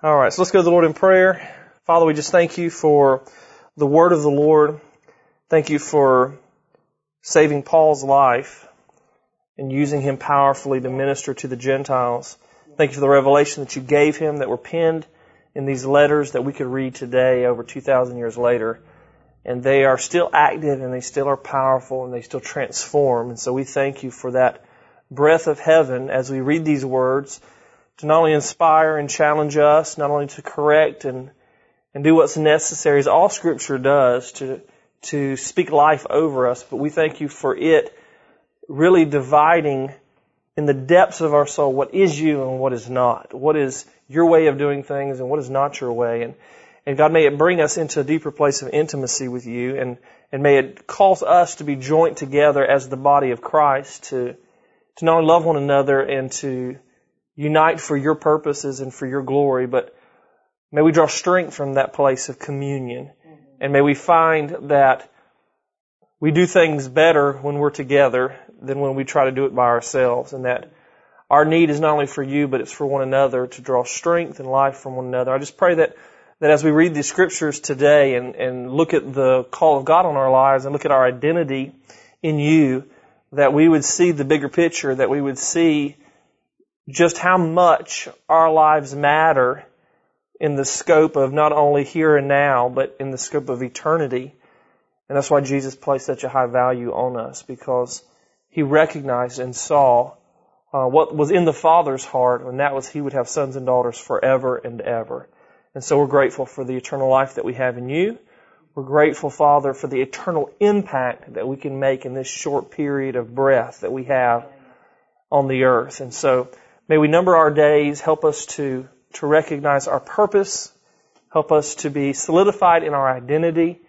All right, so let's go to the Lord in prayer. Father, we just thank you for the word of the Lord. Thank you for saving Paul's life and using him powerfully to minister to the Gentiles. Thank you for the revelation that you gave him that were penned in these letters that we could read today over 2,000 years later. And they are still active and they still are powerful and they still transform. And so we thank you for that breath of heaven as we read these words to not only inspire and challenge us, not only to correct and, and do what's necessary as all scripture does to, to speak life over us, but we thank you for it really dividing in the depths of our soul what is you and what is not, what is your way of doing things and what is not your way. And, and God, may it bring us into a deeper place of intimacy with you and, and may it cause us to be joint together as the body of Christ to, to not only love one another and to unite for your purposes and for your glory, but may we draw strength from that place of communion. Mm-hmm. And may we find that we do things better when we're together than when we try to do it by ourselves and that our need is not only for you, but it's for one another to draw strength and life from one another. I just pray that, that as we read the scriptures today and, and look at the call of God on our lives and look at our identity in you, that we would see the bigger picture, that we would see just how much our lives matter in the scope of not only here and now, but in the scope of eternity. And that's why Jesus placed such a high value on us because he recognized and saw uh, what was in the Father's heart, and that was he would have sons and daughters forever and ever. And so we're grateful for the eternal life that we have in you. We're grateful, Father, for the eternal impact that we can make in this short period of breath that we have on the earth. And so may we number our days, help us to, to recognize our purpose, help us to be solidified in our identity,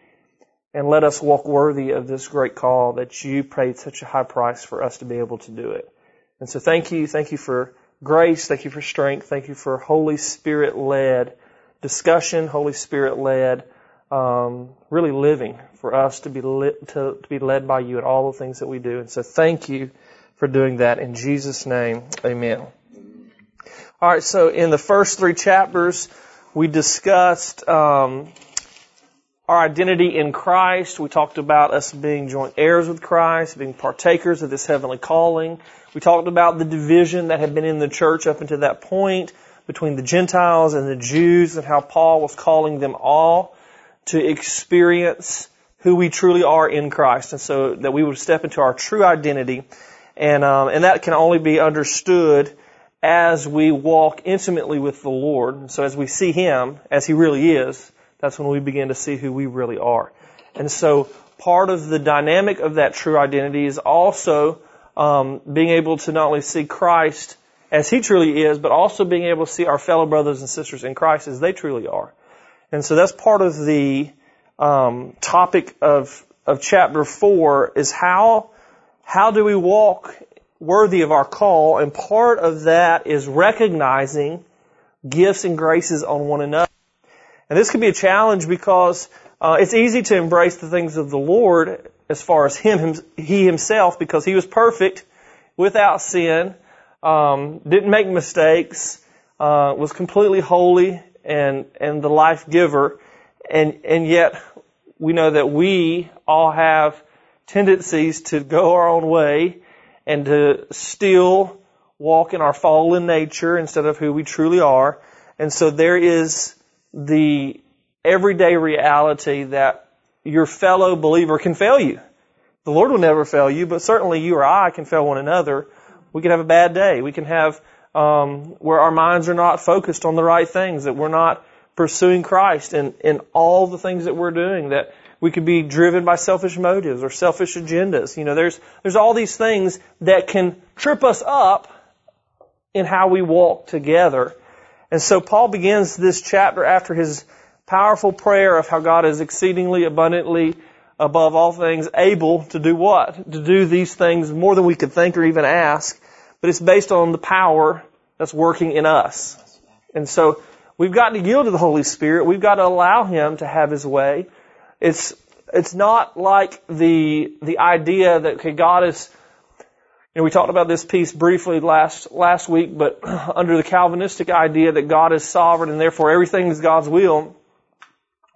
and let us walk worthy of this great call that you paid such a high price for us to be able to do it. And so thank you. Thank you for grace. Thank you for strength. Thank you for Holy Spirit led discussion, Holy Spirit led um, really living for us to be lit, to, to be led by you in all the things that we do. And so thank you for doing that in Jesus' name. Amen. All right. So in the first three chapters, we discussed um, our identity in Christ. We talked about us being joint heirs with Christ, being partakers of this heavenly calling. We talked about the division that had been in the church up until that point between the Gentiles and the Jews and how Paul was calling them all to experience who we truly are in Christ, and so that we would step into our true identity, and um, and that can only be understood as we walk intimately with the Lord. So as we see Him as He really is, that's when we begin to see who we really are. And so part of the dynamic of that true identity is also um, being able to not only see Christ as He truly is, but also being able to see our fellow brothers and sisters in Christ as they truly are. And so that's part of the um, topic of of chapter four is how how do we walk worthy of our call, and part of that is recognizing gifts and graces on one another. And this can be a challenge because uh, it's easy to embrace the things of the Lord as far as him, him he himself because he was perfect, without sin, um, didn't make mistakes, uh, was completely holy, and and the life giver, and and yet we know that we all have tendencies to go our own way and to still walk in our fallen nature instead of who we truly are. And so there is the everyday reality that your fellow believer can fail you. The Lord will never fail you, but certainly you or I can fail one another. We can have a bad day. We can have um, where our minds are not focused on the right things, that we're not pursuing Christ in, in all the things that we're doing, that we could be driven by selfish motives or selfish agendas. You know, there's, there's all these things that can trip us up in how we walk together. And so Paul begins this chapter after his powerful prayer of how God is exceedingly abundantly above all things able to do what? To do these things more than we could think or even ask but it's based on the power that's working in us. And so we've got to yield to the Holy Spirit. We've got to allow Him to have His way. It's it's not like the the idea that okay, God is you know, we talked about this piece briefly last last week, but under the Calvinistic idea that God is sovereign and therefore everything is God's will,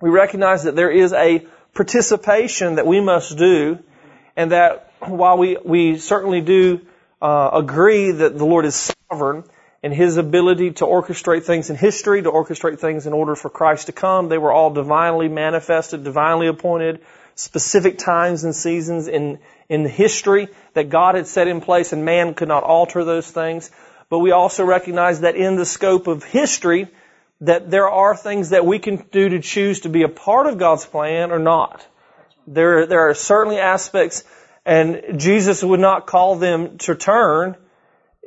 we recognize that there is a participation that we must do, and that while we we certainly do uh, agree that the Lord is sovereign and His ability to orchestrate things in history, to orchestrate things in order for Christ to come, they were all divinely manifested, divinely appointed, specific times and seasons in in history that God had set in place, and man could not alter those things. But we also recognize that in the scope of history, that there are things that we can do to choose to be a part of God's plan or not. There, there are certainly aspects, and Jesus would not call them to turn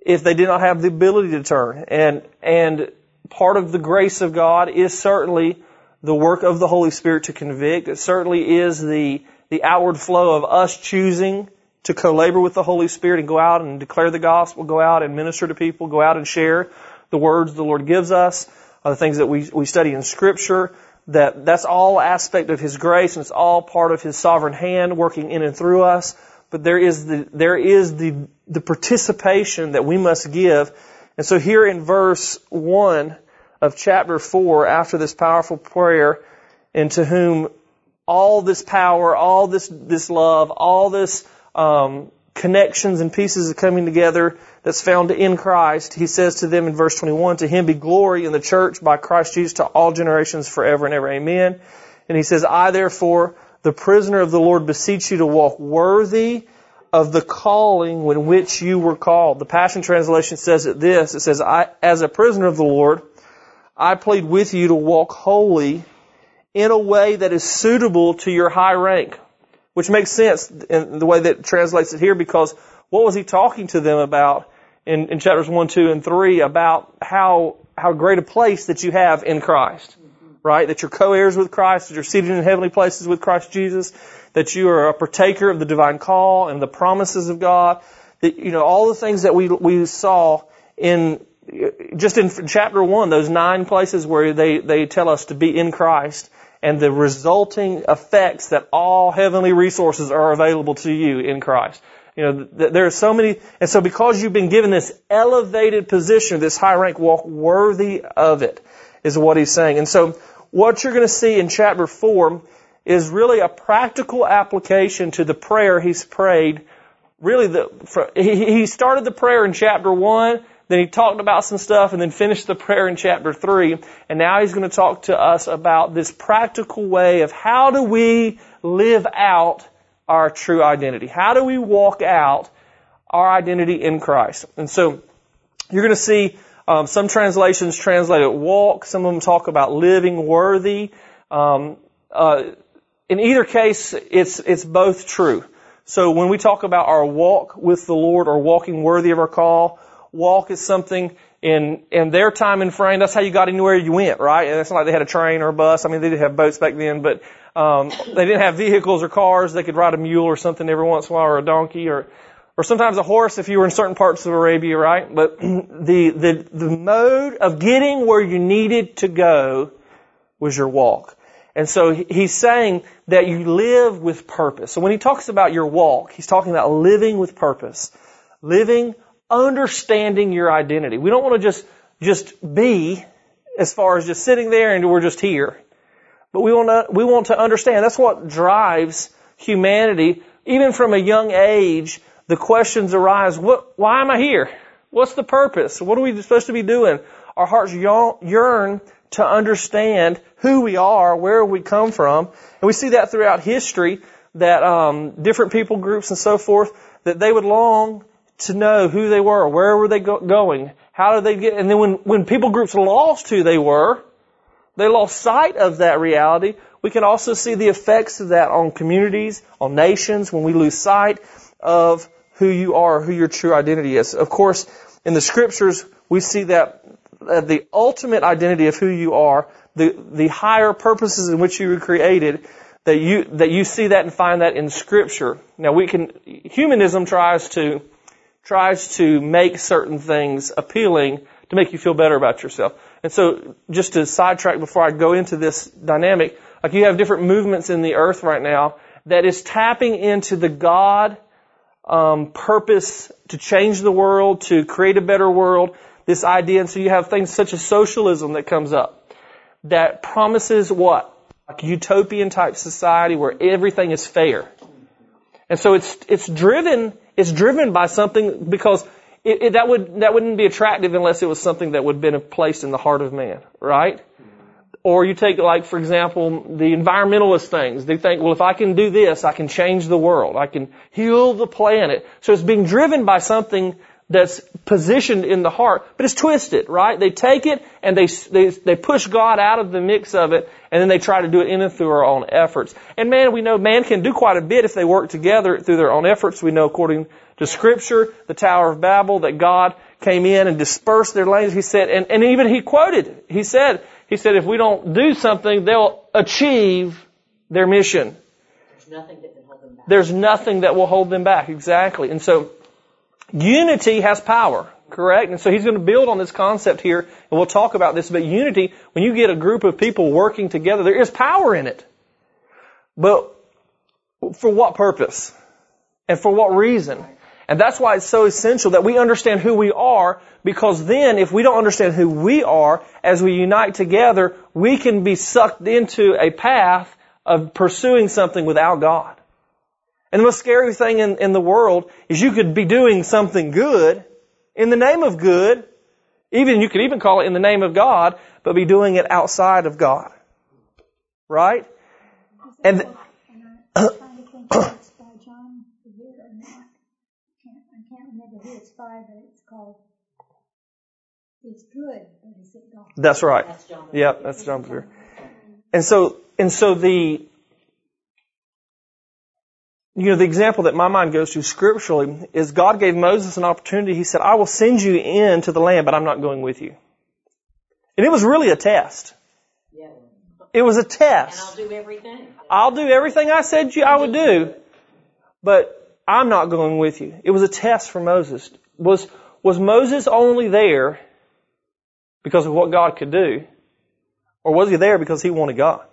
if they did not have the ability to turn. And, and part of the grace of God is certainly the work of the Holy Spirit to convict. It certainly is the, the outward flow of us choosing to co-labor with the Holy Spirit and go out and declare the gospel, go out and minister to people, go out and share the words the Lord gives us uh, the things that we, we study in scripture, that that's all aspect of His grace and it's all part of His sovereign hand working in and through us. But there is the, there is the, the participation that we must give. And so here in verse 1 of chapter 4, after this powerful prayer, into whom all this power, all this, this love, all this, um, connections and pieces of coming together that's found in Christ, he says to them in verse 21, to him be glory in the church by Christ Jesus to all generations forever and ever. Amen. And he says, I therefore, the prisoner of the Lord, beseech you to walk worthy of the calling when which you were called. The Passion Translation says it this. It says, I, as a prisoner of the Lord, I plead with you to walk holy in a way that is suitable to your high rank which makes sense in the way that translates it here because what was he talking to them about in, in chapters 1, 2, and 3 about how, how great a place that you have in Christ, right? That you're co-heirs with Christ, that you're seated in heavenly places with Christ Jesus, that you are a partaker of the divine call and the promises of God, that, you know, all the things that we, we saw in, just in chapter 1, those nine places where they, they tell us to be in Christ, and the resulting effects that all heavenly resources are available to you in Christ. You know, there are so many, and so because you've been given this elevated position, this high rank, walk worthy of it, is what he's saying. And so, what you're going to see in chapter 4 is really a practical application to the prayer he's prayed. Really, the, he started the prayer in chapter 1, then he talked about some stuff and then finished the prayer in chapter 3. And now he's going to talk to us about this practical way of how do we live out our true identity? How do we walk out our identity in Christ? And so you're going to see um, some translations translate it walk. Some of them talk about living worthy. Um, uh, in either case, it's it's both true. So when we talk about our walk with the Lord or walking worthy of our call, walk is something in in their time and frame. That's how you got anywhere you went, right? And it's not like they had a train or a bus. I mean, they did have boats back then, but um, they didn't have vehicles or cars. They could ride a mule or something every once in a while, or a donkey, or or sometimes a horse if you were in certain parts of Arabia, right? But the the the mode of getting where you needed to go was your walk. And so he's saying that you live with purpose. So when he talks about your walk, he's talking about living with purpose. Living understanding your identity. We don't want to just, just be as far as just sitting there and we're just here. But we want to, we want to understand. That's what drives humanity. Even from a young age, the questions arise, what, why am I here? What's the purpose? What are we supposed to be doing? Our hearts yearn to understand who we are, where we come from. And we see that throughout history that um, different people groups and so forth, that they would long to know who they were, where were they go- going, how did they get, and then when, when people groups lost who they were, they lost sight of that reality. We can also see the effects of that on communities, on nations, when we lose sight of who you are, who your true identity is. Of course, in the scriptures, we see that the ultimate identity of who you are, the, the higher purposes in which you were created, that you, that you see that and find that in scripture. Now we can, humanism tries to, tries to make certain things appealing to make you feel better about yourself. And so, just to sidetrack before I go into this dynamic, like you have different movements in the earth right now that is tapping into the God um, purpose to change the world, to create a better world. This idea, and so you have things such as socialism that comes up that promises what? Like utopian type society where everything is fair. And so it's it's driven it's driven by something because it, it, that would that wouldn't be attractive unless it was something that would have been placed in the heart of man, right? Or you take like for example the environmentalist things. They think, well, if I can do this, I can change the world. I can heal the planet. So it's being driven by something that's positioned in the heart, but it's twisted, right? They take it and they, they, they push God out of the mix of it and then they try to do it in and through our own efforts. And man, we know man can do quite a bit if they work together through their own efforts. We know according to scripture, the Tower of Babel, that God came in and dispersed their language. He said, and, and even he quoted, he said, he said, if we don't do something, they'll achieve their mission. There's nothing that can hold them back. There's nothing that will hold them back. Exactly. And so, Unity has power, correct? And so he's going to build on this concept here, and we'll talk about this, but unity, when you get a group of people working together, there is power in it. But for what purpose? And for what reason? And that's why it's so essential that we understand who we are, because then if we don't understand who we are, as we unite together, we can be sucked into a path of pursuing something without God. And the most scary thing in, in the world is you could be doing something good in the name of good, even you could even call it in the name of God, but be doing it outside of God. Right? And th- I'm trying to think if it's by John Bevere or not. Can't, I can't remember who it's by, but it's called It's Good, but is it God? that's right. That's John. Yep, that's John Bevere. And so, and so the, you know, the example that my mind goes to scripturally is God gave Moses an opportunity. He said, I will send you into the land, but I'm not going with you. And it was really a test. Yeah. It was a And test. I'll do everything. I'll do everything I said you I would do, but I'm not going with you. It was a test for Moses. Was was Moses only there because of what God could do, or was he there because he wanted God?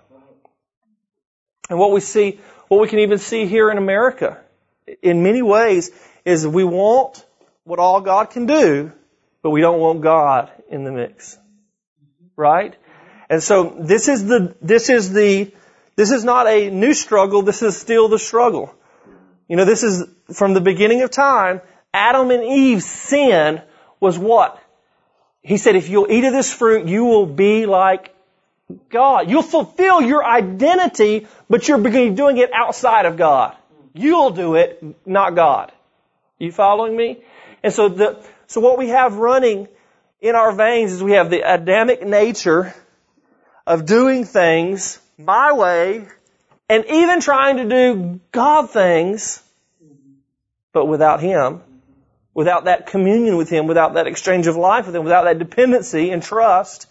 And what we see, what we can even see here in America, in many ways, is we want what all God can do, but we don't want God in the mix. Right? And so this is the, this is the, this is not a new struggle, this is still the struggle. You know, this is from the beginning of time, Adam and Eve's sin was what? He said, if you'll eat of this fruit, you will be like God. You'll fulfill your identity, but you're doing it outside of God. You'll do it, not God. You following me? And so the, so what we have running in our veins is we have the Adamic nature of doing things my way and even trying to do God things, but without Him, without that communion with Him, without that exchange of life with Him, without that dependency and trust,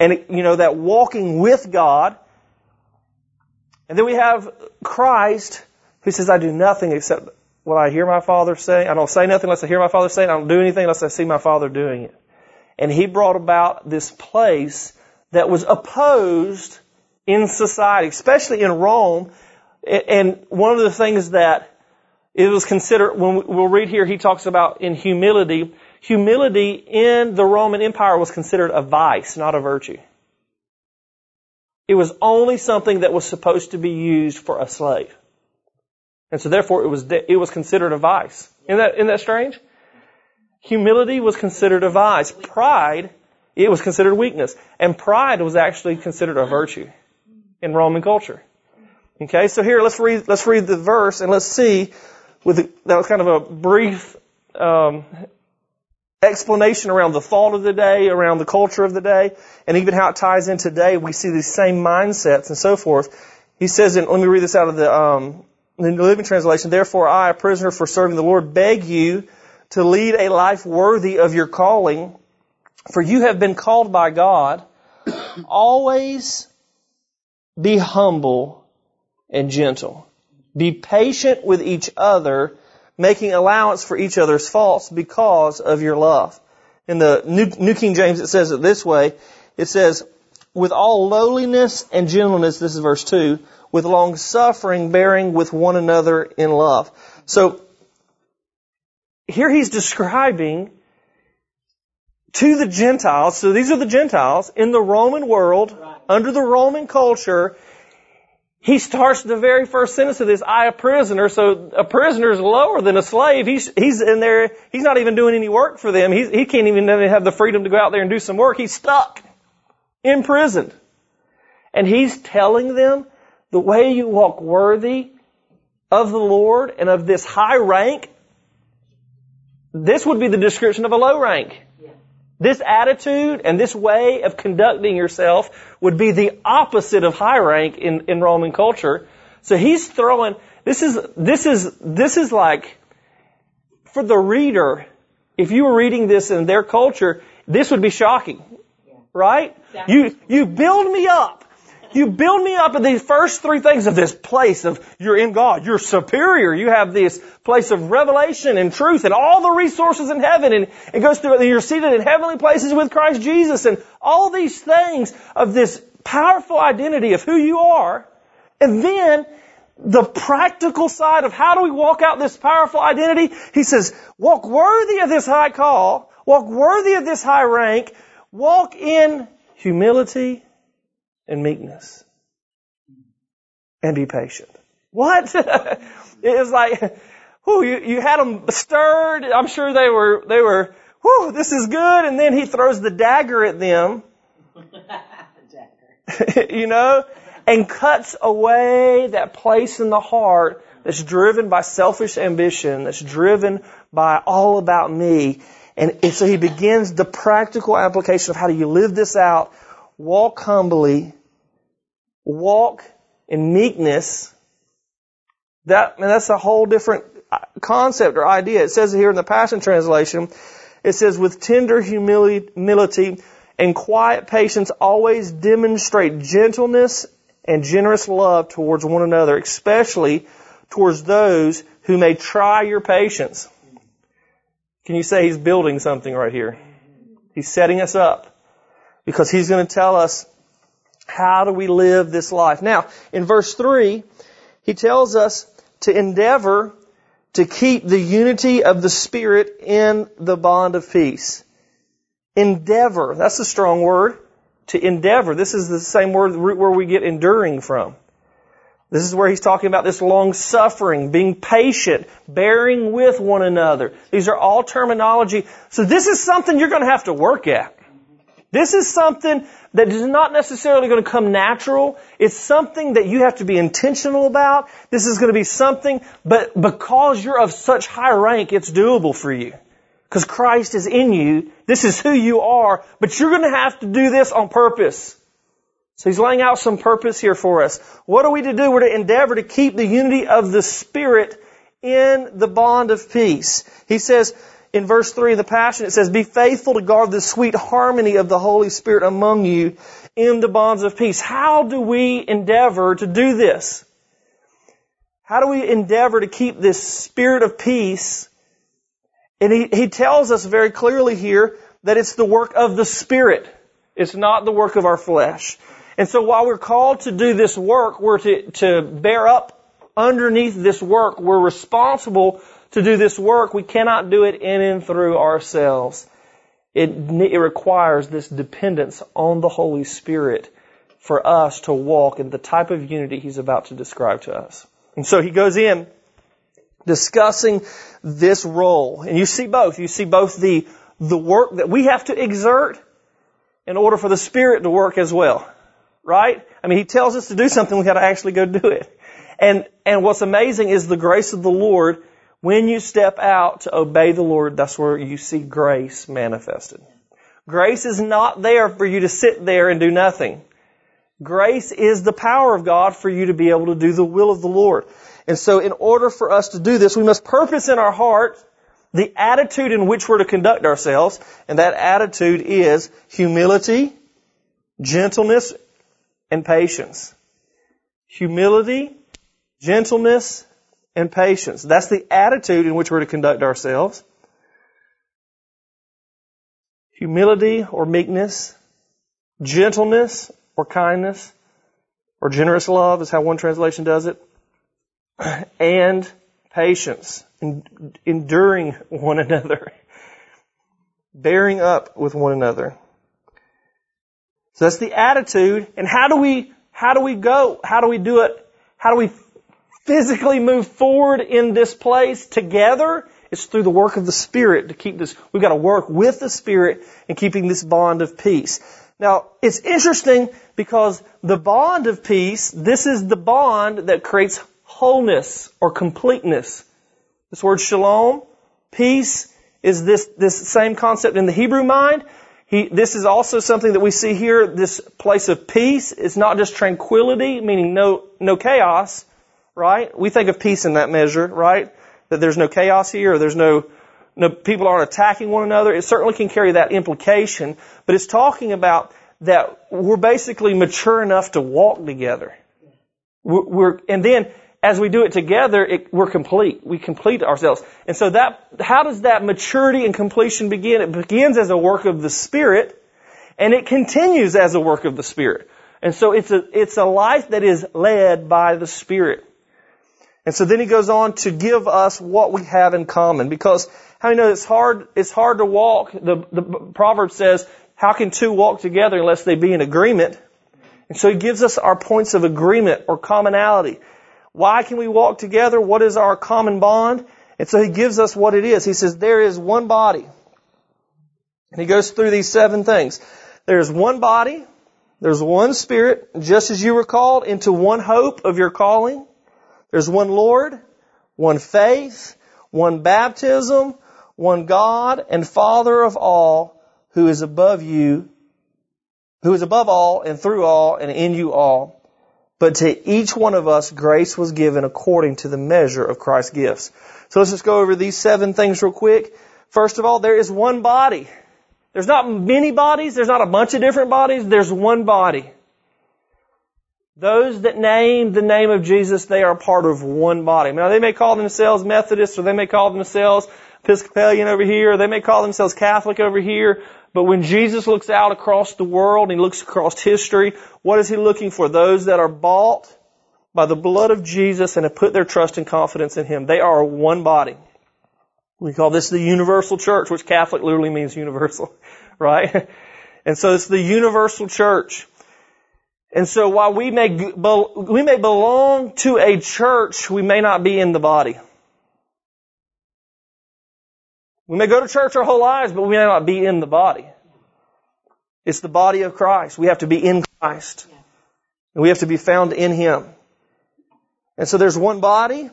and, you know, that walking with God. And then we have Christ who says, I do nothing except what I hear my Father say. I don't say nothing unless I hear my Father say it. I don't do anything unless I see my Father doing it. And He brought about this place that was opposed in society, especially in Rome. And one of the things that it was considered, when we'll read here, he talks about in humility, humility in the Roman Empire was considered a vice, not a virtue. It was only something that was supposed to be used for a slave. And so therefore it was, it was considered a vice. Isn't that, isn't that strange? Humility was considered a vice. Pride, it was considered weakness. And pride was actually considered a virtue in Roman culture. Okay, so here let's read, let's read the verse and let's see with that was kind of a brief, um, explanation around the thought of the day, around the culture of the day, and even how it ties in today. We see these same mindsets and so forth. He says, and let me read this out of the, um, the Living Translation. Therefore, I, a prisoner for serving the Lord, beg you to lead a life worthy of your calling, for you have been called by God. Always be humble and gentle. Be patient with each other, making allowance for each other's faults because of your love. In the New, New King James, it says it this way. It says, with all lowliness and gentleness, this is verse 2, with long suffering, bearing with one another in love. So, here he's describing to the Gentiles, so these are the Gentiles in the Roman world, Right. under the Roman culture, he starts the very first sentence of this, I a prisoner, so a prisoner is lower than a slave. He's, he's in there, he's not even doing any work for them. He's, he can't even have the freedom to go out there and do some work. He's stuck, imprisoned. And he's telling them the way you walk worthy of the Lord and of this high rank, this would be the description of a low rank. This attitude and this way of conducting yourself would be the opposite of high rank in, in Roman culture. So he's throwing, this is, this is, this is like, for the reader, if you were reading this in their culture, this would be shocking. Right? Exactly. You, you build me up. You build me up in these first three things of this place of you're in God, you're superior, you have this place of revelation and truth and all the resources in heaven and it goes through, you're seated in heavenly places with Christ Jesus and all these things of this powerful identity of who you are. And then the practical side of how do we walk out this powerful identity? He says, walk worthy of this high call, walk worthy of this high rank, walk in humility and meekness. And be patient. What? it was like, whew, you, you had them stirred. I'm sure they were, they were, whoo, this is good. And then he throws the dagger at them, you know, and cuts away that place in the heart that's driven by selfish ambition, that's driven by all about me. And so he begins the practical application of how do you live this out, walk humbly, walk in meekness. That, man, that's a whole different concept or idea. It says here in the Passion Translation, it says, with tender humility and quiet patience, always demonstrate gentleness and generous love towards one another, especially towards those who may try your patience. Can you say he's building something right here? He's setting us up because he's going to tell us how do we live this life. Now, in verse 3, he tells us to endeavor to keep the unity of the Spirit in the bond of peace. Endeavor, that's a strong word. To endeavor. This is the same word, root where we get enduring from. This is where he's talking about this long suffering, being patient, bearing with one another. These are all terminology. So this is something you're going to have to work at. This is something that is not necessarily going to come natural. It's something that you have to be intentional about. This is going to be something, but because you're of such high rank, it's doable for you. Because Christ is in you. This is who you are, but you're going to have to do this on purpose. So he's laying out some purpose here for us. What are we to do? We're to endeavor to keep the unity of the Spirit in the bond of peace. He says, in verse 3 of the Passion, it says, Be faithful to guard the sweet harmony of the Holy Spirit among you in the bonds of peace. How do we endeavor to do this? How do we endeavor to keep this spirit of peace? And he, he tells us very clearly here that it's the work of the Spirit. It's not the work of our flesh. And so while we're called to do this work, we're to, to bear up underneath this work. We're responsible to do this work. We cannot do it in and through ourselves. It, it requires this dependence on the Holy Spirit for us to walk in the type of unity He's about to describe to us. And so He goes in discussing this role. And you see both. You see both the, the work that we have to exert in order for the Spirit to work as well. Right? I mean, He tells us to do something, we gotta actually go do it. And, and what's amazing is the grace of the Lord when you step out to obey the Lord, that's where you see grace manifested. Grace is not there for you to sit there and do nothing. Grace is the power of God for you to be able to do the will of the Lord. And so in order for us to do this, we must purpose in our heart the attitude in which we're to conduct ourselves, and that attitude is humility, gentleness, and patience. Humility, gentleness, and patience. That's the attitude in which we're to conduct ourselves. Humility or meekness, gentleness or kindness, or generous love is how one translation does it, and patience. en- enduring one another, bearing up with one another. So that's the attitude. And how do we, how do we go? How do we do it? How do we physically move forward in this place together? It's through the work of the Spirit to keep this, we've got to work with the Spirit in keeping this bond of peace. Now, it's interesting because the bond of peace, this is the bond that creates wholeness or completeness. This word shalom, peace, is this, this same concept in the Hebrew mind. He, this is also something that we see here, this place of peace. It's not just tranquility, meaning no, no chaos, right? We think of peace in that measure, right? That there's no chaos here, or there's no, no, people aren't attacking one another. It certainly can carry that implication, but it's talking about that we're basically mature enough to walk together. We're, we're and then as we do it together, it, we're complete. We complete ourselves. And so that, how does that maturity and completion begin? It begins as a work of the Spirit, and it continues as a work of the Spirit. And so it's a, it's a life that is led by the Spirit. And so then he goes on to give us what we have in common. Because how many know it's hard, it's hard to walk. The, the proverb says, how can two walk together unless they be in agreement? And so he gives us our points of agreement or commonality. Why can we walk together? What is our common bond? And so he gives us what it is. He says, there is one body. And he goes through these seven things. There's one body. There's one spirit, just as you were called into one hope of your calling. There's one Lord, one faith, one baptism, one God and Father of all, who is above you, who is above all and through all and in you all. But to each one of us, grace was given according to the measure of Christ's gifts. So let's just go over these seven things real quick. First of all, there is one body. There's not many bodies. There's not a bunch of different bodies. There's one body. Those that name the name of Jesus, they are part of one body. Now they may call themselves Methodists or they may call themselves Episcopalian over here, or they may call themselves Catholic over here, but when Jesus looks out across the world and he looks across history, what is he looking for? Those that are bought by the blood of Jesus and have put their trust and confidence in him. They are one body. We call this the universal church, which Catholic literally means universal, right? And so it's the universal church. And so while we may, we may belong to a church, we may not be in the body. We may go to church our whole lives, but we may not be in the body. It's the body of Christ. We have to be in Christ. And we have to be found in Him. And so there's one body,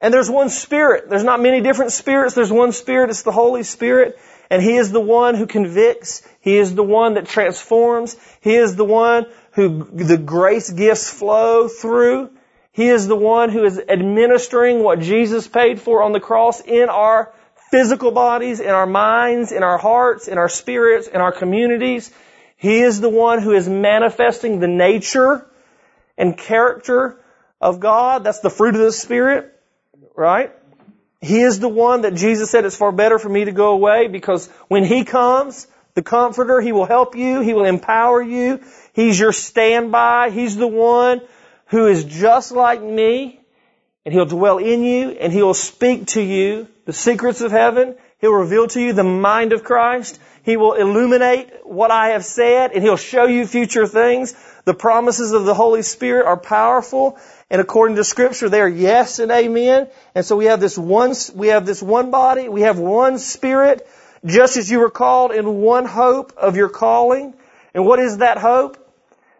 and there's one Spirit. There's not many different spirits. There's one Spirit. It's the Holy Spirit. And He is the one who convicts. He is the one that transforms. He is the one who the grace gifts flow through. He is the one who is administering what Jesus paid for on the cross in our physical bodies, in our minds, in our hearts, in our spirits, in our communities. He is the one who is manifesting the nature and character of God. That's the fruit of the Spirit, right? He is the one that Jesus said it's far better for me to go away because when He comes, the Comforter, He will help you, He will empower you, He's your standby, He's the one who is just like me, and He'll dwell in you, and He'll speak to you the secrets of heaven. He'll reveal to you the mind of Christ. He will illuminate what I have said and He'll show you future things. The promises of the Holy Spirit are powerful and according to scripture they are yes and amen. And so we have this one, we have this one body, we have one spirit, just as you were called in one hope of your calling. And what is that hope?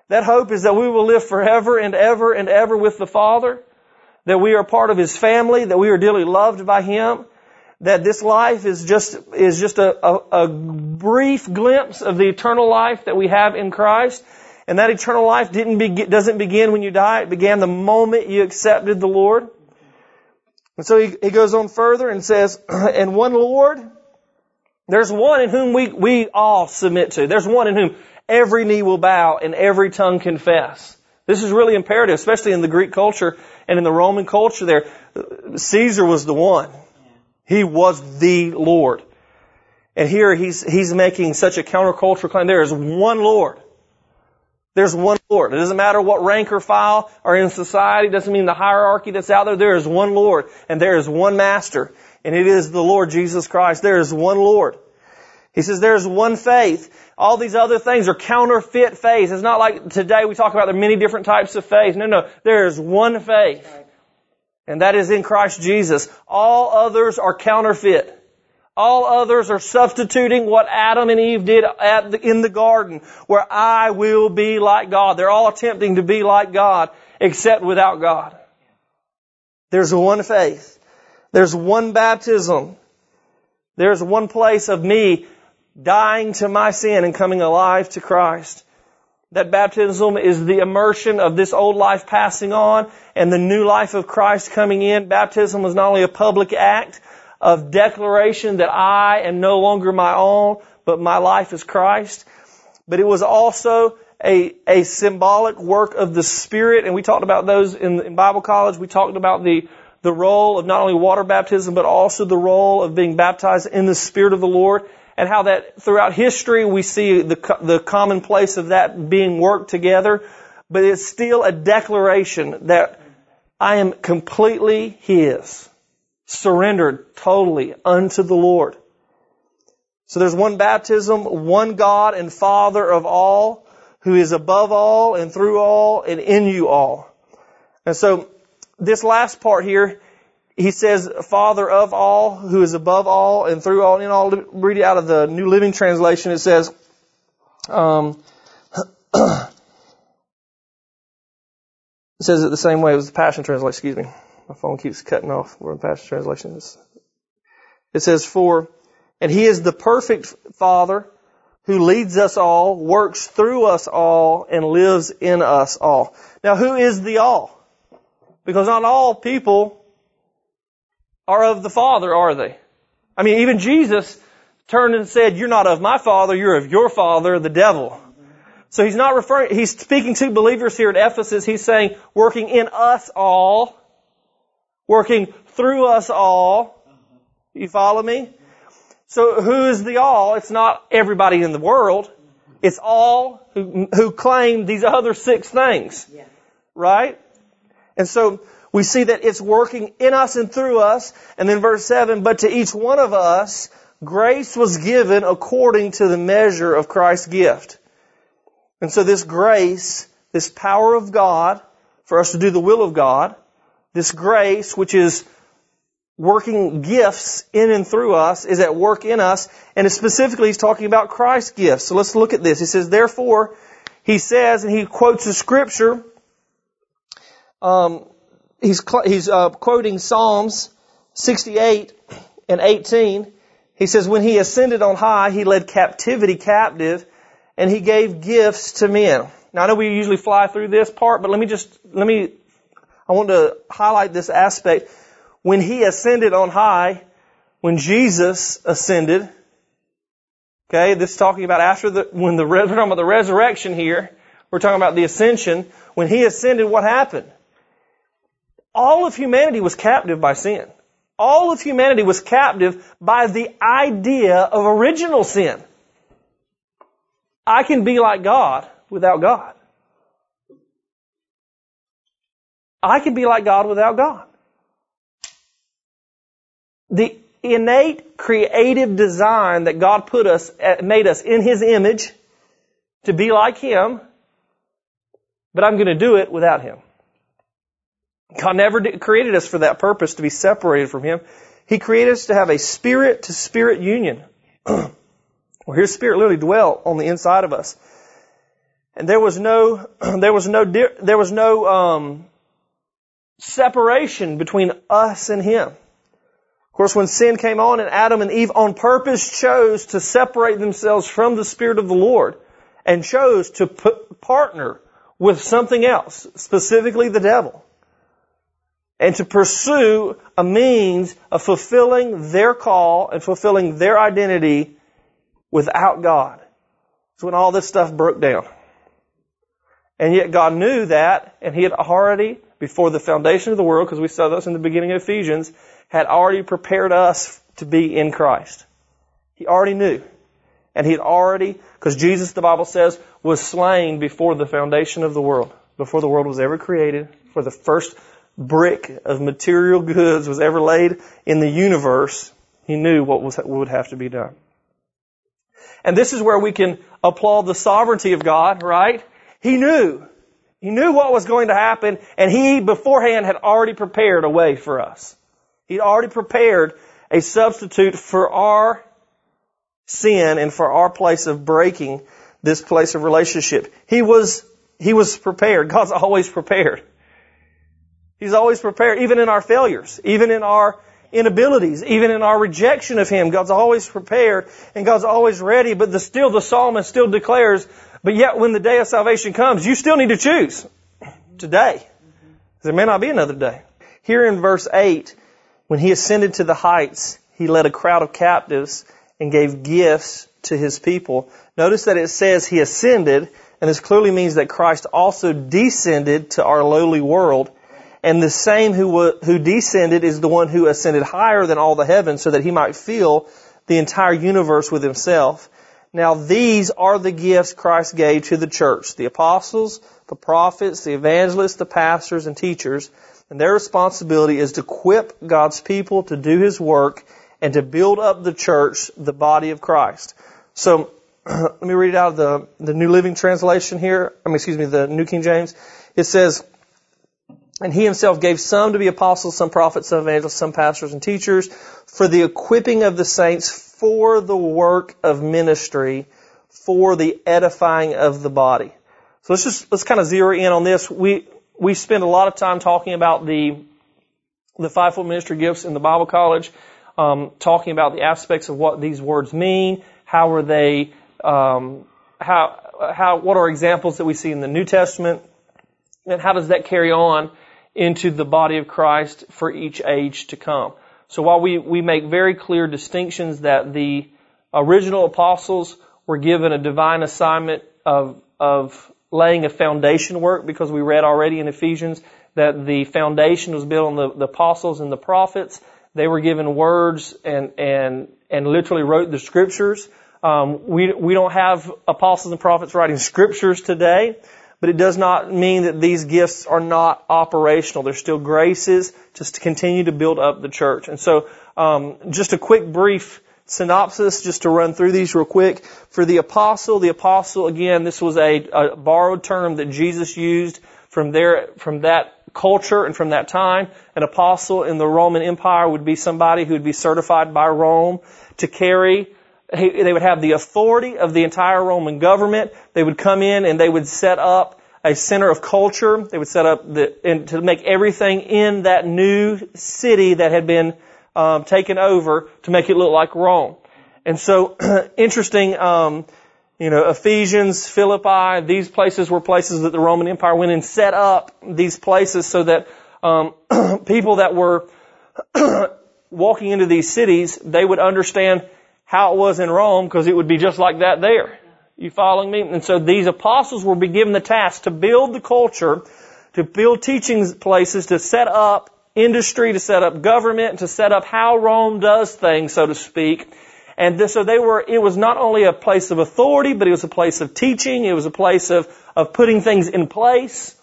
That hope is that we will live forever and ever and ever with the Father. That we are part of His family, that we are dearly loved by Him, that this life is just is just a, a, a, brief glimpse of the eternal life that we have in Christ. And that eternal life didn't be, doesn't begin when you die. It began the moment you accepted the Lord. And so he, he goes on further and says, and one Lord, there's one in whom we, we all submit to. There's one in whom every knee will bow and every tongue confess. This is really imperative, especially in the Greek culture and in the Roman culture there. Caesar was the one. He was the Lord. And here he's, he's making such a countercultural claim. There is one Lord. There's one Lord. It doesn't matter what rank or file are in society. It doesn't mean the hierarchy that's out there. There is one Lord and there is one Master and it is the Lord Jesus Christ. There is one Lord. He says there's one faith. All these other things are counterfeit faith. It's not like today we talk about there are many different types of faith. No, no. There is one faith. And that is in Christ Jesus. All others are counterfeit. All others are substituting what Adam and Eve did the, in the garden, where I will be like God. They're all attempting to be like God, except without God. There's one faith. There's one baptism. There's one place of me dying to my sin and coming alive to Christ. That baptism is the immersion of this old life passing on and the new life of Christ coming in. Baptism was not only a public act, of declaration that I am no longer my own, but my life is Christ. But it was also a, a symbolic work of the Spirit, and we talked about those in, in Bible college. We talked about the, the role of not only water baptism, but also the role of being baptized in the Spirit of the Lord, and how that throughout history we see the, the commonplace of that being worked together. But it's still a declaration that I am completely His surrendered totally unto the Lord. So there's one baptism, one God and Father of all, who is above all and through all and in you all. And so this last part here, he says, Father of all, who is above all and through all and in all. Read it out of the New Living Translation. It says, um, it says it the same way. It was the Passion Translation, excuse me. My phone keeps cutting off where the Passion Translation. It says, For, and He is the perfect Father who leads us all, works through us all, and lives in us all. Now, who is the all? Because not all people are of the Father, are they? I mean, even Jesus turned and said, You're not of my Father, you're of your Father, the devil. So he's not referring, he's speaking to believers here at Ephesus. He's saying, working in us all, working through us all. You follow me? So who is the all? It's not everybody in the world. It's all who, who claim these other six things. Right? And so we see that it's working in us and through us. And then verse 7, but to each one of us, grace was given according to the measure of Christ's gift. And so this grace, this power of God for us to do the will of God, this grace, which is working gifts in and through us, is at work in us. And specifically, he's talking about Christ's gifts. So let's look at this. He says, therefore, he says, and he quotes the scripture, um, he's, he's uh, quoting Psalms 68 and 18. He says, when he ascended on high, he led captivity captive, and he gave gifts to men. Now I know we usually fly through this part, but let me just, let me I want to highlight this aspect. When he ascended on high, when Jesus ascended, okay, this is talking about after the, when the, we're talking about the resurrection here, we're talking about the ascension. When he ascended, what happened? All of humanity was captive by sin. All of humanity was captive by the idea of original sin. I can be like God without God. I can be like God without God. The innate creative design that God put us, eh, made us in His image to be like Him, but I'm going to do it without Him. God never created us for that purpose to be separated from Him. He created us to have a spirit to spirit union. well, His spirit literally dwelt on the inside of us. And there was no, there was no, there was no, um, separation between us and Him. Of course, when sin came on and Adam and Eve on purpose chose to separate themselves from the Spirit of the Lord and chose to put, partner with something else, specifically the devil, and to pursue a means of fulfilling their call and fulfilling their identity without God. It's when all this stuff broke down. And yet God knew that, and He had already before the foundation of the world, because we saw this in the beginning of Ephesians, had already prepared us to be in Christ. He already knew. And he had already, because Jesus, the Bible says, was slain before the foundation of the world, before the world was ever created, for the first brick of material goods was ever laid in the universe, he knew what was, what would have to be done. And this is where we can applaud the sovereignty of God, right? He knew. He knew what was going to happen, and he beforehand had already prepared a way for us. He'd already prepared a substitute for our sin and for our place of breaking this place of relationship. He was, he was prepared. God's always prepared. He's always prepared, even in our failures, even in our inabilities, even in our rejection of Him. God's always prepared and God's always ready, but the, still the psalmist still declares, but yet when the day of salvation comes, you still need to choose today. There may not be another day. Here in verse 8, when He ascended to the heights, He led a crowd of captives and gave gifts to His people. Notice that it says He ascended, and this clearly means that Christ also descended to our lowly world and the same who, who descended is the one who ascended higher than all the heavens so that he might fill the entire universe with himself. Now these are the gifts Christ gave to the church. The apostles, the prophets, the evangelists, the pastors, and teachers. And their responsibility is to equip God's people to do His work and to build up the church, the body of Christ. So, let me read out of the, the New Living Translation here. I mean, excuse me, the New King James. It says, and he himself gave some to be apostles, some prophets, some evangelists, some pastors and teachers for the equipping of the saints for the work of ministry, for the edifying of the body. So let's just, let's kind of zero in on this. We, we spend a lot of time talking about the, the fivefold ministry gifts in the Bible college, um, talking about the aspects of what these words mean, how are they, um, how, how, what are examples that we see in the New Testament, and how does that carry on into the body of Christ for each age to come. So while we, we make very clear distinctions that the original apostles were given a divine assignment of, of laying a foundation work because we read already in Ephesians that the foundation was built on the, the apostles and the prophets. They were given words and, and, and literally wrote the scriptures. Um, we, we don't have apostles and prophets writing scriptures today but it does not mean that these gifts are not operational. They're still graces just to continue to build up the church. And so, um, just a quick brief synopsis, just to run through these real quick. For the apostle, the apostle again, this was a, a borrowed term that Jesus used from there, from that culture and from that time. An apostle in the Roman Empire would be somebody who would be certified by Rome to carry they would have the authority of the entire Roman government. They would come in and they would set up a center of culture. They would set up the, and to make everything in that new city that had been um, taken over to make it look like Rome. And so, interesting, um, you know, Ephesians, Philippi, these places were places that the Roman Empire went and set up these places so that um, people that were walking into these cities, they would understand how it was in Rome because it would be just like that there. You following me? And so these apostles will be given the task to build the culture, to build teaching places, to set up industry, to set up government, to set up how Rome does things, so to speak. And this, so they were, it was not only a place of authority, but it was a place of teaching. It was a place of, of putting things in place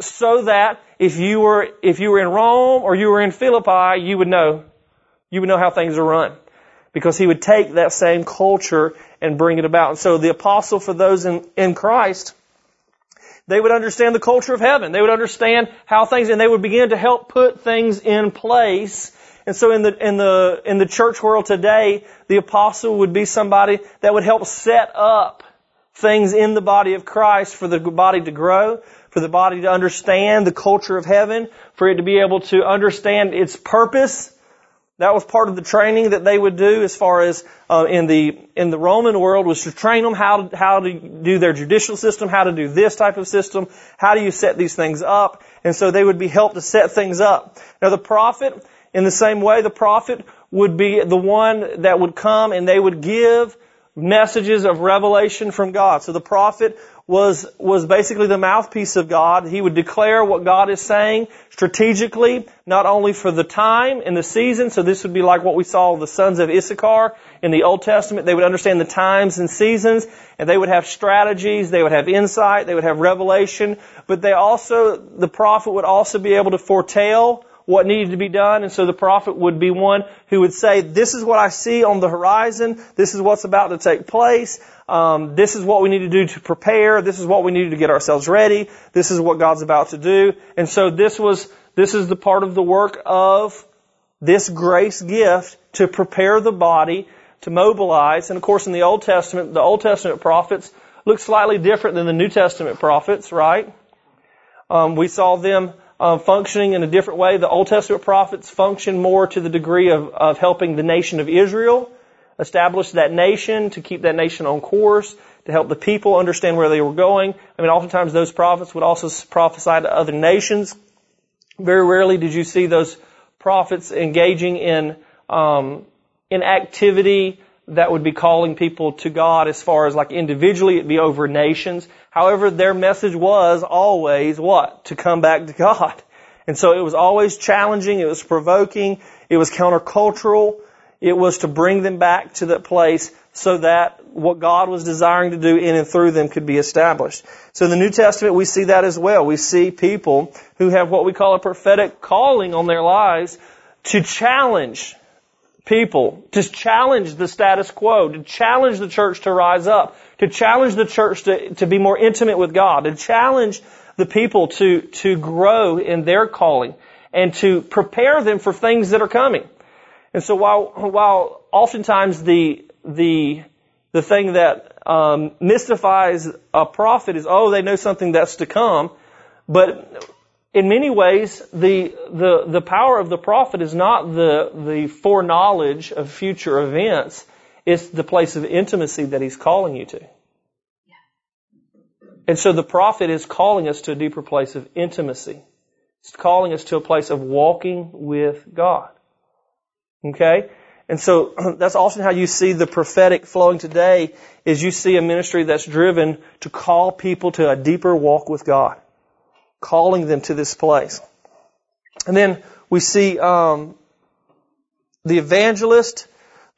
so that if you were, if you were in Rome or you were in Philippi, you would know, you would know how things are run because he would take that same culture and bring it about. And so the apostle for those in, in Christ, they would understand the culture of heaven. They would understand how things, and they would begin to help put things in place. And so in the, in the, in the church world today, the apostle would be somebody that would help set up things in the body of Christ for the body to grow, for the body to understand the culture of heaven, for it to be able to understand its purpose, that was part of the training that they would do as far as uh, in the in the Roman world was to train them how to, how to do their judicial system, how to do this type of system, how do you set these things up, and so they would be helped to set things up. Now the prophet, in the same way, the prophet would be the one that would come and they would give messages of revelation from God. So the prophet was, was basically the mouthpiece of God. He would declare what God is saying strategically, not only for the time and the season. So this would be like what we saw the sons of Issachar in the Old Testament. They would understand the times and seasons and they would have strategies. They would have insight. They would have revelation. But they also, the prophet would also be able to foretell what needed to be done. And so the prophet would be one who would say, this is what I see on the horizon. This is what's about to take place. Um, this is what we need to do to prepare. This is what we need to get ourselves ready. This is what God's about to do. And so this was, this is the part of the work of this grace gift to prepare the body to mobilize. And of course in the Old Testament, the Old Testament prophets look slightly different than the New Testament prophets, right? Um, we saw them uh, functioning in a different way. The Old Testament prophets function more to the degree of, of helping the nation of Israel establish that nation, to keep that nation on course, to help the people understand where they were going. I mean, oftentimes those prophets would also prophesy to other nations. Very rarely did you see those prophets engaging in um, in activity that would be calling people to God as far as like individually, it'd be over nations. However, their message was always what? To come back to God. And so it was always challenging, it was provoking, it was countercultural, it was to bring them back to that place so that what God was desiring to do in and through them could be established. So in the New Testament, we see that as well. We see people who have what we call a prophetic calling on their lives to challenge people, to challenge the status quo, to challenge the church to rise up, to challenge the church to, to be more intimate with God, to challenge the people to, to grow in their calling and to prepare them for things that are coming. And so while, while oftentimes the, the, the thing that um, mystifies a prophet is, oh, they know something that's to come, but in many ways, the, the, the power of the prophet is not the, the foreknowledge of future events. It's the place of intimacy that he's calling you to. And so the prophet is calling us to a deeper place of intimacy. It's calling us to a place of walking with God. Okay? And so that's often how you see the prophetic flowing today is you see a ministry that's driven to call people to a deeper walk with God calling them to this place. And then we see um, the evangelist,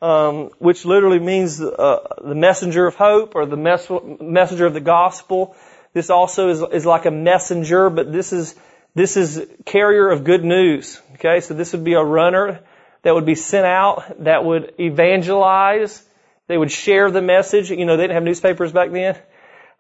um, which literally means uh, the messenger of hope or the mes- messenger of the gospel. This also is, is like a messenger, but this is this is carrier of good news. Okay, so this would be a runner that would be sent out that would evangelize. They would share the message. You know, they didn't have newspapers back then.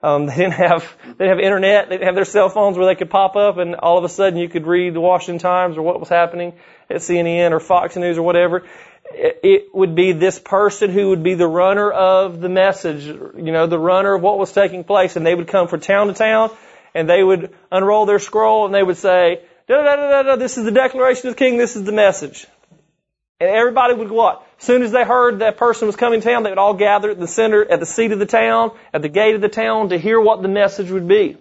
Um, they didn't have they didn't have internet. They didn't have their cell phones where they could pop up and all of a sudden you could read the Washington Times or what was happening at CNN or Fox News or whatever. It, it would be this person who would be the runner of the message, you know, the runner of what was taking place, and they would come from town to town, and they would unroll their scroll and they would say, da da da da da. This is the declaration of the king. This is the message. And everybody would what? As soon as they heard that person was coming to town, they would all gather at the center, at the seat of the town, at the gate of the town to hear what the message would be.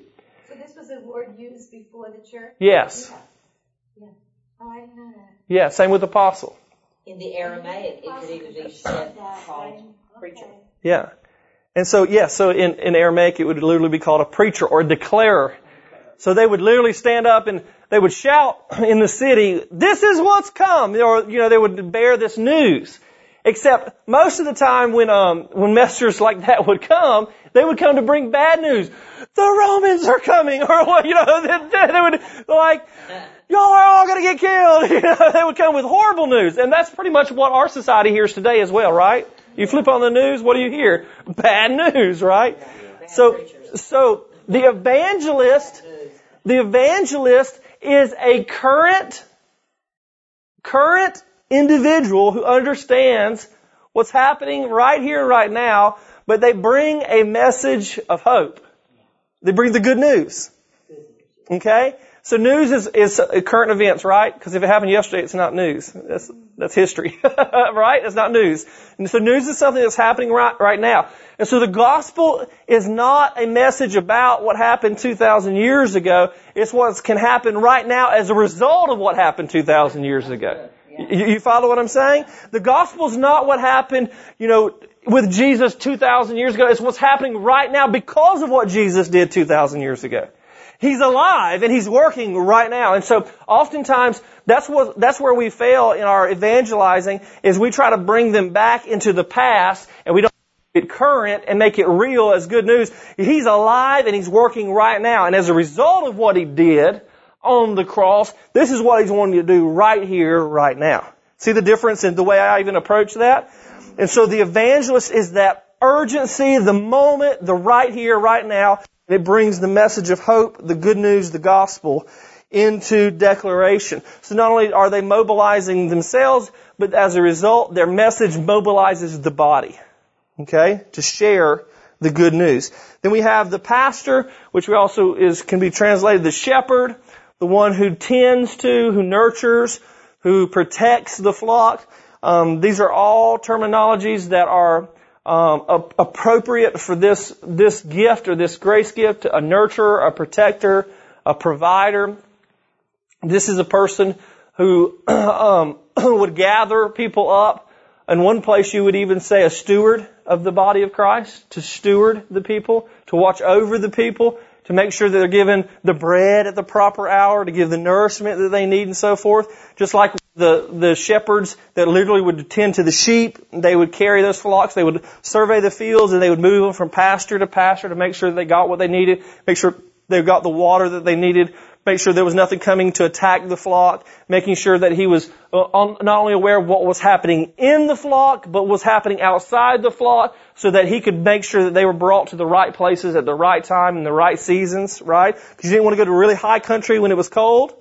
So this was a word used before the church? Yes. Yeah. Oh, I didn't know that. Yeah, same with apostle. In the Aramaic, it could even be said called preacher. Yeah. And so, yeah, so in, in Aramaic it would literally be called a preacher or a declarer. So they would literally stand up and they would shout in the city, this is what's come, or, you know, they would bear this news. Except most of the time when, um, when messengers like that would come, they would come to bring bad news. The Romans are coming, or what, you know, they, they would, like, y'all are all gonna get killed. You know, they would come with horrible news. And that's pretty much what our society hears today as well, right? You flip on the news, what do you hear? Bad news, right? So, so the evangelist, the evangelist is a current, current individual who understands what's happening right here, right now, but they bring a message of hope. They bring the good news. Okay? So news is, is current events, right? Because if it happened yesterday, it's not news. That's, that's history. right? It's not news. And so news is something that's happening right, right now. And so the gospel is not a message about what happened 2,000 years ago. It's what can happen right now as a result of what happened 2,000 years ago. You, you follow what I'm saying? The gospel is not what happened, you know, with Jesus 2,000 years ago. It's what's happening right now because of what Jesus did 2,000 years ago. He's alive and he's working right now. And so oftentimes that's what, that's where we fail in our evangelizing is we try to bring them back into the past and we don't make it current and make it real as good news. He's alive and he's working right now. And as a result of what he did on the cross, this is what he's wanting to do right here, right now. See the difference in the way I even approach that? And so the evangelist is that urgency, the moment, the right here, right now. It brings the message of hope, the good news, the gospel into declaration. So not only are they mobilizing themselves, but as a result, their message mobilizes the body. Okay? To share the good news. Then we have the pastor, which we also is, can be translated the shepherd, the one who tends to, who nurtures, who protects the flock. Um, these are all terminologies that are um, appropriate for this this gift or this grace gift: a nurturer, a protector, a provider. This is a person who um, would gather people up. In one place, you would even say a steward of the body of Christ, to steward the people, to watch over the people, to make sure that they're given the bread at the proper hour, to give the nourishment that they need and so forth. Just like the, the shepherds that literally would tend to the sheep, they would carry those flocks, they would survey the fields and they would move them from pasture to pasture to make sure they got what they needed, make sure they got the water that they needed, make sure there was nothing coming to attack the flock, making sure that he was uh, not only aware of what was happening in the flock, but was happening outside the flock, so that he could make sure that they were brought to the right places at the right time in the right seasons, right? Because you didn't want to go to really high country when it was cold.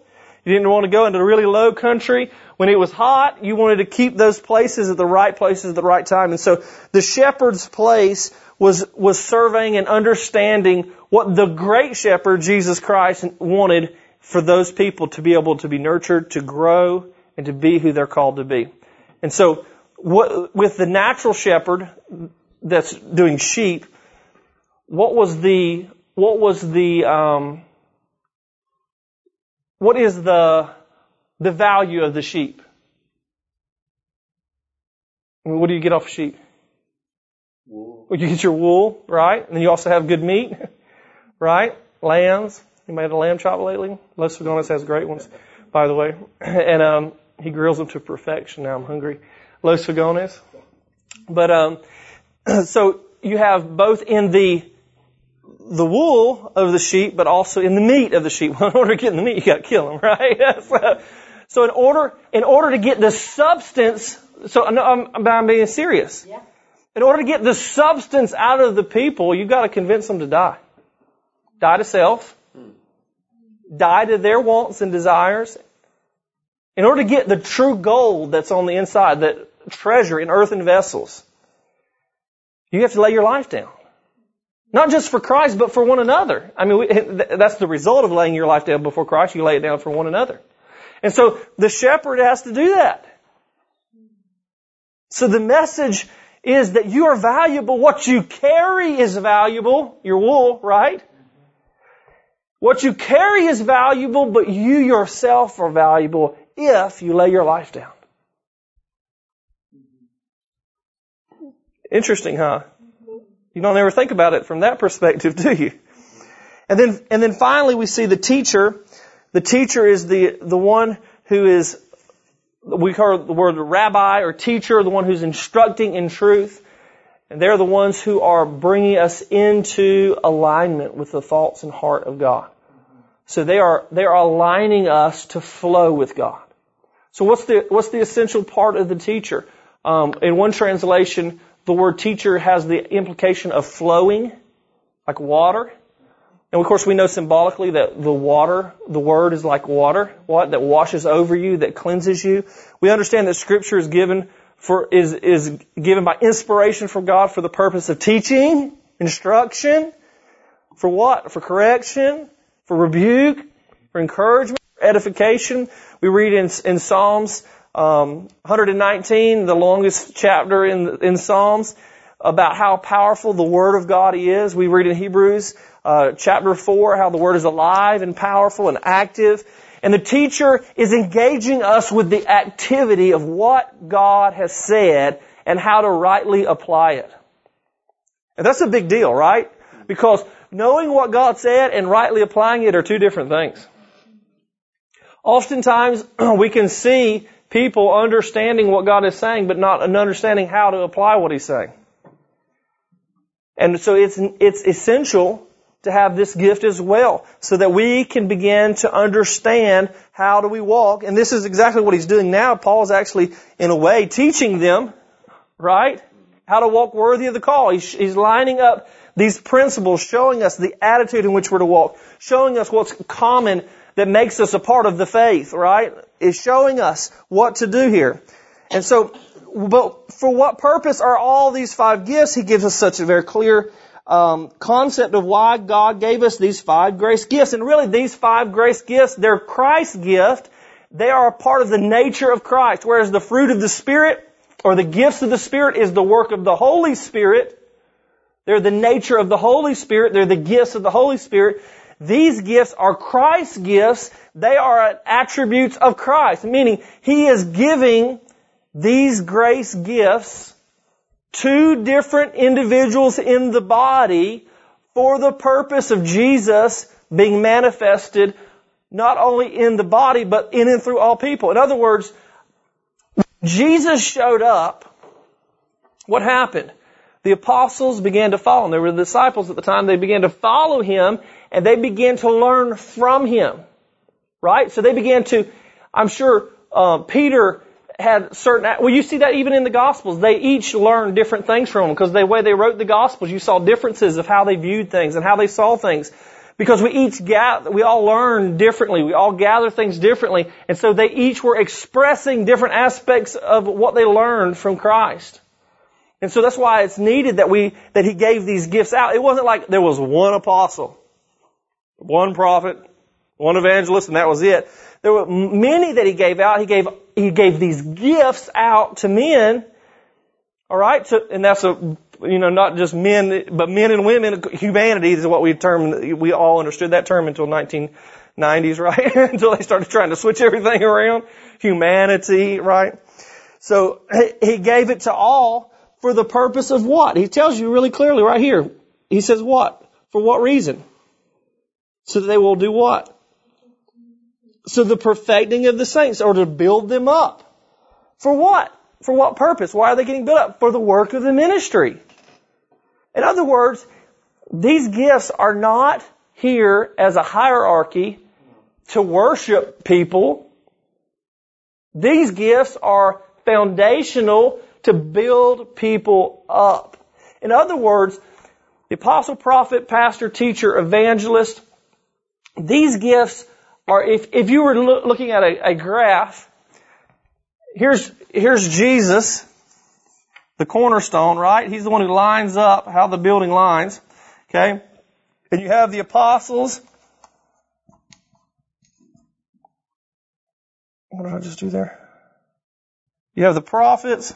You didn't want to go into really low country when it was hot. You wanted to keep those places at the right places at the right time. And so the shepherd's place was, was surveying and understanding what the great shepherd, Jesus Christ, wanted for those people to be able to be nurtured, to grow, and to be who they're called to be. And so, what, with the natural shepherd that's doing sheep, what was the, what was the, um, what is the, the value of the sheep? What do you get off sheep? You get your wool, right? And then you also have good meat, right? Lambs. You made a lamb chop lately? Los Fagones has great ones, by the way. And um, he grills them to perfection. Now I'm hungry. Los Fagones. But um, so you have both in the the wool of the sheep, but also in the meat of the sheep. Well, in order to get the meat, you got to kill them, right? so, so in order in order to get the substance, so I'm, I'm being serious. Yeah. In order to get the substance out of the people, you've got to convince them to die. Die to self. Die to their wants and desires. In order to get the true gold that's on the inside, that treasure in earthen vessels, you have to lay your life down. Not just for Christ, but for one another. I mean, we, that's the result of laying your life down before Christ. You lay it down for one another. And so the shepherd has to do that. So the message is that you are valuable. What you carry is valuable. Your wool, right? What you carry is valuable, but you yourself are valuable if you lay your life down. Interesting, huh? You don't ever think about it from that perspective, do you? And then, and then finally we see the teacher. The teacher is the, the one who is we call the word rabbi or teacher, the one who's instructing in truth. And they're the ones who are bringing us into alignment with the thoughts and heart of God. So they are, they are aligning us to flow with God. So what's the, what's the essential part of the teacher? Um, in one translation, the word teacher has the implication of flowing, like water. And of course we know symbolically that the water, the word is like water, what? That washes over you, that cleanses you. We understand that scripture is given for, is, is given by inspiration from God for the purpose of teaching, instruction, for what? For correction, for rebuke, for encouragement, for edification. We read in, in Psalms, um, 119, the longest chapter in, in Psalms, about how powerful the Word of God is. We read in Hebrews uh, chapter 4 how the Word is alive and powerful and active. And the teacher is engaging us with the activity of what God has said and how to rightly apply it. And that's a big deal, right? Because knowing what God said and rightly applying it are two different things. Oftentimes, we can see people understanding what God is saying, but not understanding how to apply what He's saying. And so it's, it's essential to have this gift as well, so that we can begin to understand how do we walk. And this is exactly what he's doing now. Paul is actually, in a way, teaching them, right? How to walk worthy of the call. He's, lining up these principles, showing us the attitude in which we're to walk, showing us what's common that makes us a part of the faith, right? Is showing us what to do here. And so, but for what purpose are all these five gifts? He gives us such a very clear um, concept of why God gave us these five grace gifts. And really, these five grace gifts, they're Christ's gift. They are a part of the nature of Christ. Whereas the fruit of the Spirit, or the gifts of the Spirit, is the work of the Holy Spirit. They're the nature of the Holy Spirit. They're the gifts of the Holy Spirit. These gifts are Christ's gifts. They are attributes of Christ, meaning He is giving these grace gifts to different individuals in the body for the purpose of Jesus being manifested not only in the body, but in and through all people. In other words, Jesus showed up. What happened? The apostles began to follow him. They were the disciples at the time. They began to follow him and they began to learn from him. Right? So they began to, I'm sure, uh, Peter had certain, well, you see that even in the Gospels. They each learned different things from them because the way they wrote the Gospels, you saw differences of how they viewed things and how they saw things. Because we each gather, we all learn differently. We all gather things differently. And so they each were expressing different aspects of what they learned from Christ. And so that's why it's needed that we, that He gave these gifts out. It wasn't like there was one apostle, one prophet, one evangelist, and that was it. There were many that he gave out. He gave, he gave these gifts out to men. Alright? So, and that's a, you know, not just men, but men and women. Humanity is what we term, we all understood that term until 1990s, right? until they started trying to switch everything around. Humanity, right? So, he gave it to all for the purpose of what? He tells you really clearly right here. He says what? For what reason? So that they will do what? So the perfecting of the saints, or to build them up. For what? For what purpose? Why are they getting built up? For the work of the ministry. In other words, these gifts are not here as a hierarchy to worship people. These gifts are foundational to build people up. In other words, the apostle, prophet, pastor, teacher, evangelist, these gifts or if, if you were lo- looking at a, a graph, here's, here's Jesus, the cornerstone, right? He's the one who lines up how the building lines. Okay? And you have the apostles. What did I just do there? You have the prophets.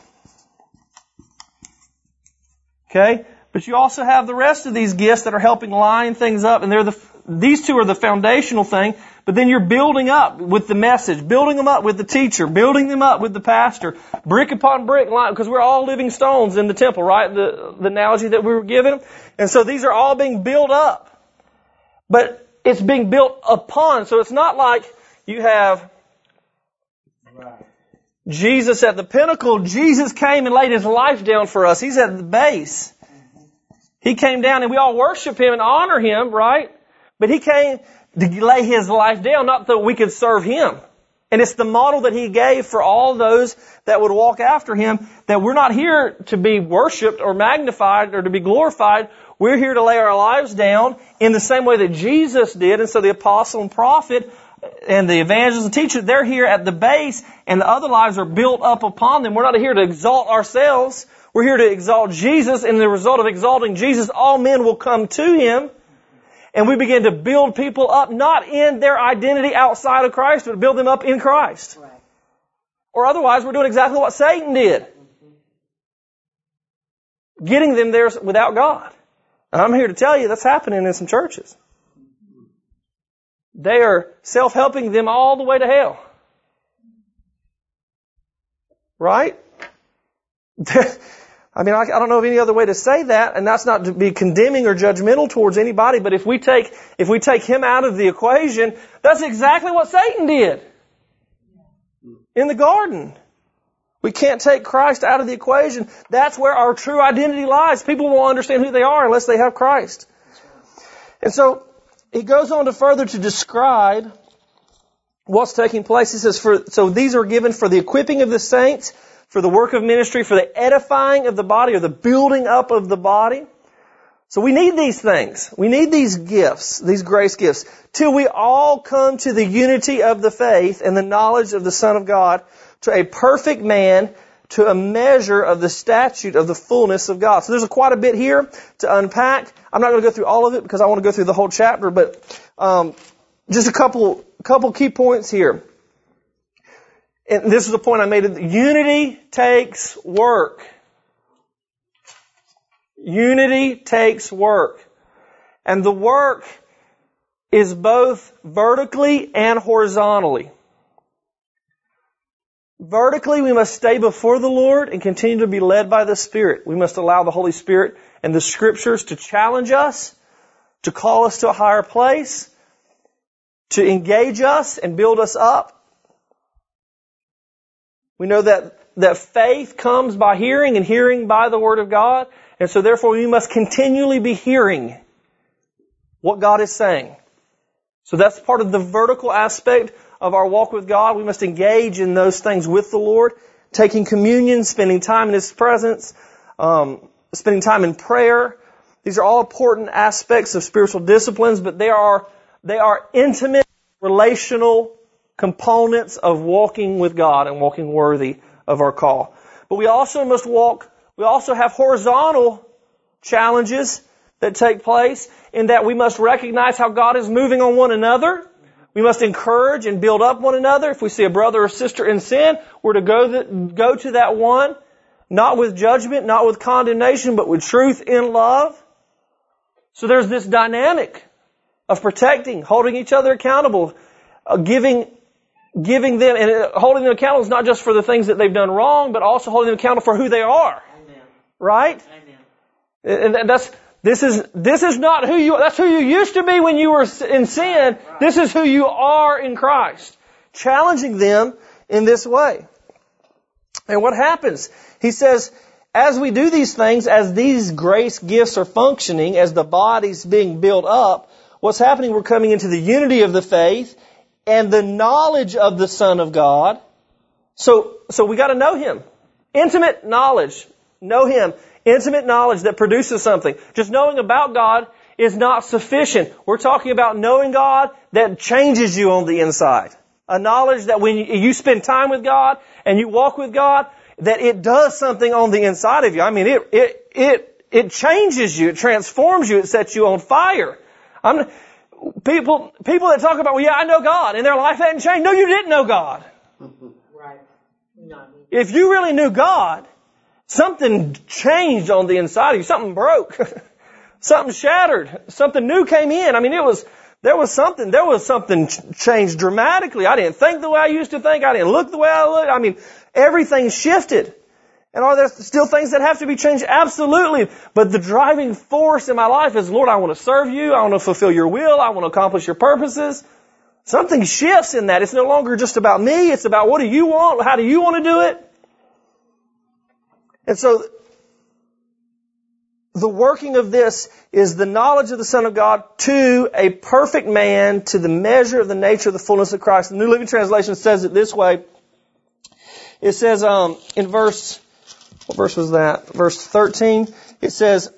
Okay? But you also have the rest of these gifts that are helping line things up, and they're the, these two are the foundational thing, but then you're building up with the message, building them up with the teacher, building them up with the pastor, brick upon brick, because we're all living stones in the temple, right? The, the analogy that we were given. And so these are all being built up. But it's being built upon, so it's not like you have Jesus at the pinnacle. Jesus came and laid his life down for us. He's at the base. He came down and we all worship him and honor him, right? But he came to lay his life down, not that we could serve him. And it's the model that he gave for all those that would walk after him that we're not here to be worshiped or magnified or to be glorified. We're here to lay our lives down in the same way that Jesus did. And so the apostle and prophet and the evangelist and teacher, they're here at the base and the other lives are built up upon them. We're not here to exalt ourselves. We're here to exalt Jesus and the result of exalting Jesus, all men will come to him and we begin to build people up, not in their identity outside of Christ, but build them up in Christ. Right. Or otherwise, we're doing exactly what Satan did. Getting them there without God. And I'm here to tell you that's happening in some churches. They are self-helping them all the way to hell. Right? I mean, I, I don't know of any other way to say that, and that's not to be condemning or judgmental towards anybody, but if we take, if we take him out of the equation, that's exactly what Satan did. In the garden. We can't take Christ out of the equation. That's where our true identity lies. People won't understand who they are unless they have Christ. And so, he goes on to further to describe what's taking place. He says, for, so these are given for the equipping of the saints, for the work of ministry, for the edifying of the body, or the building up of the body. So we need these things. We need these gifts, these grace gifts, till we all come to the unity of the faith and the knowledge of the Son of God, to a perfect man, to a measure of the statute of the fullness of God. So there's a, quite a bit here to unpack. I'm not going to go through all of it because I want to go through the whole chapter, but um, just a couple couple key points here. And this is the point I made. Unity takes work. Unity takes work. And the work is both vertically and horizontally. Vertically, we must stay before the Lord and continue to be led by the Spirit. We must allow the Holy Spirit and the Scriptures to challenge us, to call us to a higher place, to engage us and build us up. We know that, that faith comes by hearing and hearing by the Word of God. And so therefore we must continually be hearing what God is saying. So that's part of the vertical aspect of our walk with God. We must engage in those things with the Lord, taking communion, spending time in His presence, um, spending time in prayer. These are all important aspects of spiritual disciplines, but they are they are intimate, relational components of walking with God and walking worthy of our call. But we also must walk, we also have horizontal challenges that take place in that we must recognize how God is moving on one another. We must encourage and build up one another. If we see a brother or sister in sin, we're to go, the, go to that one, not with judgment, not with condemnation, but with truth in love. So there's this dynamic of protecting, holding each other accountable, uh, giving, giving them, and holding them accountable is not just for the things that they've done wrong, but also holding them accountable for who they are. Amen. Right? Amen. And that's, this is, this is not who you, that's who you used to be when you were in sin. This is who you are in Christ. Challenging them in this way. And what happens? He says, as we do these things, as these grace gifts are functioning, as the body's being built up, what's happening? We're coming into the unity of the faith and the knowledge of the Son of God. So, so we gotta know Him. Intimate knowledge. Know Him. Intimate knowledge that produces something. Just knowing about God is not sufficient. We're talking about knowing God that changes you on the inside. A knowledge that when you spend time with God and you walk with God, that it does something on the inside of you. I mean, it, it, it, it changes you, it transforms you, it sets you on fire. I'm, people, people that talk about, well, yeah, I know God, and their life hadn't changed. No, you didn't know God. Right. No. If you really knew God, something changed on the inside of you. Something broke. something shattered. Something new came in. I mean, it was, there was something, there was something changed dramatically. I didn't think the way I used to think. I didn't look the way I looked. I mean, everything shifted. And are there still things that have to be changed? Absolutely. But the driving force in my life is, Lord, I want to serve you. I want to fulfill your will. I want to accomplish your purposes. Something shifts in that. It's no longer just about me. It's about what do you want? How do you want to do it? And so, the working of this is the knowledge of the Son of God to a perfect man, to the measure of the nature of the fullness of Christ. The New Living Translation says it this way. It says um, in verse what verse was that? Verse 13. It says,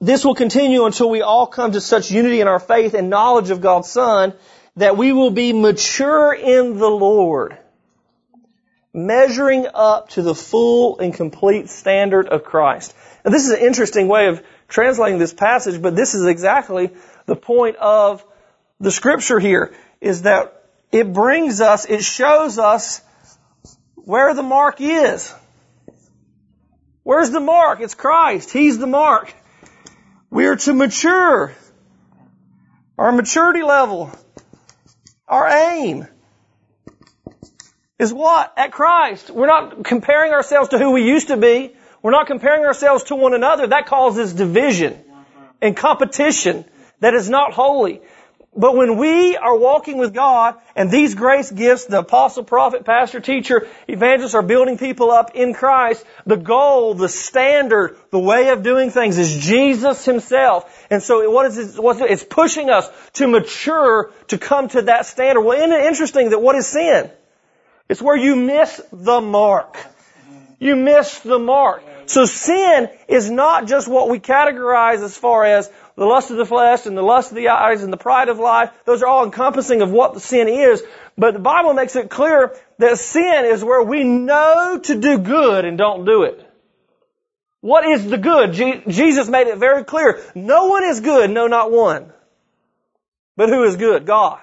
this will continue until we all come to such unity in our faith and knowledge of God's Son that we will be mature in the Lord, measuring up to the full and complete standard of Christ. Now this is an interesting way of translating this passage, but this is exactly the point of the scripture here, is that it brings us, it shows us where the mark is. Where's the mark? It's Christ. He's the mark. We are to mature. Our maturity level. Our aim is what? At Christ. We're not comparing ourselves to who we used to be. We're not comparing ourselves to one another. That causes division and competition that is not holy. But when we are walking with God and these grace gifts, the apostle, prophet, pastor, teacher, evangelist are building people up in Christ, the goal, the standard, the way of doing things is Jesus himself. And so what is it, what's it, it's pushing us to mature to come to that standard. Well, isn't it interesting that what is sin? It's where you miss the mark. You miss the mark. So sin is not just what we categorize as far as the lust of the flesh and the lust of the eyes and the pride of life. Those are all encompassing of what sin is. But the Bible makes it clear that sin is where we know to do good and don't do it. What is the good? Je- Jesus made it very clear. No one is good, no not one. But who is good? God.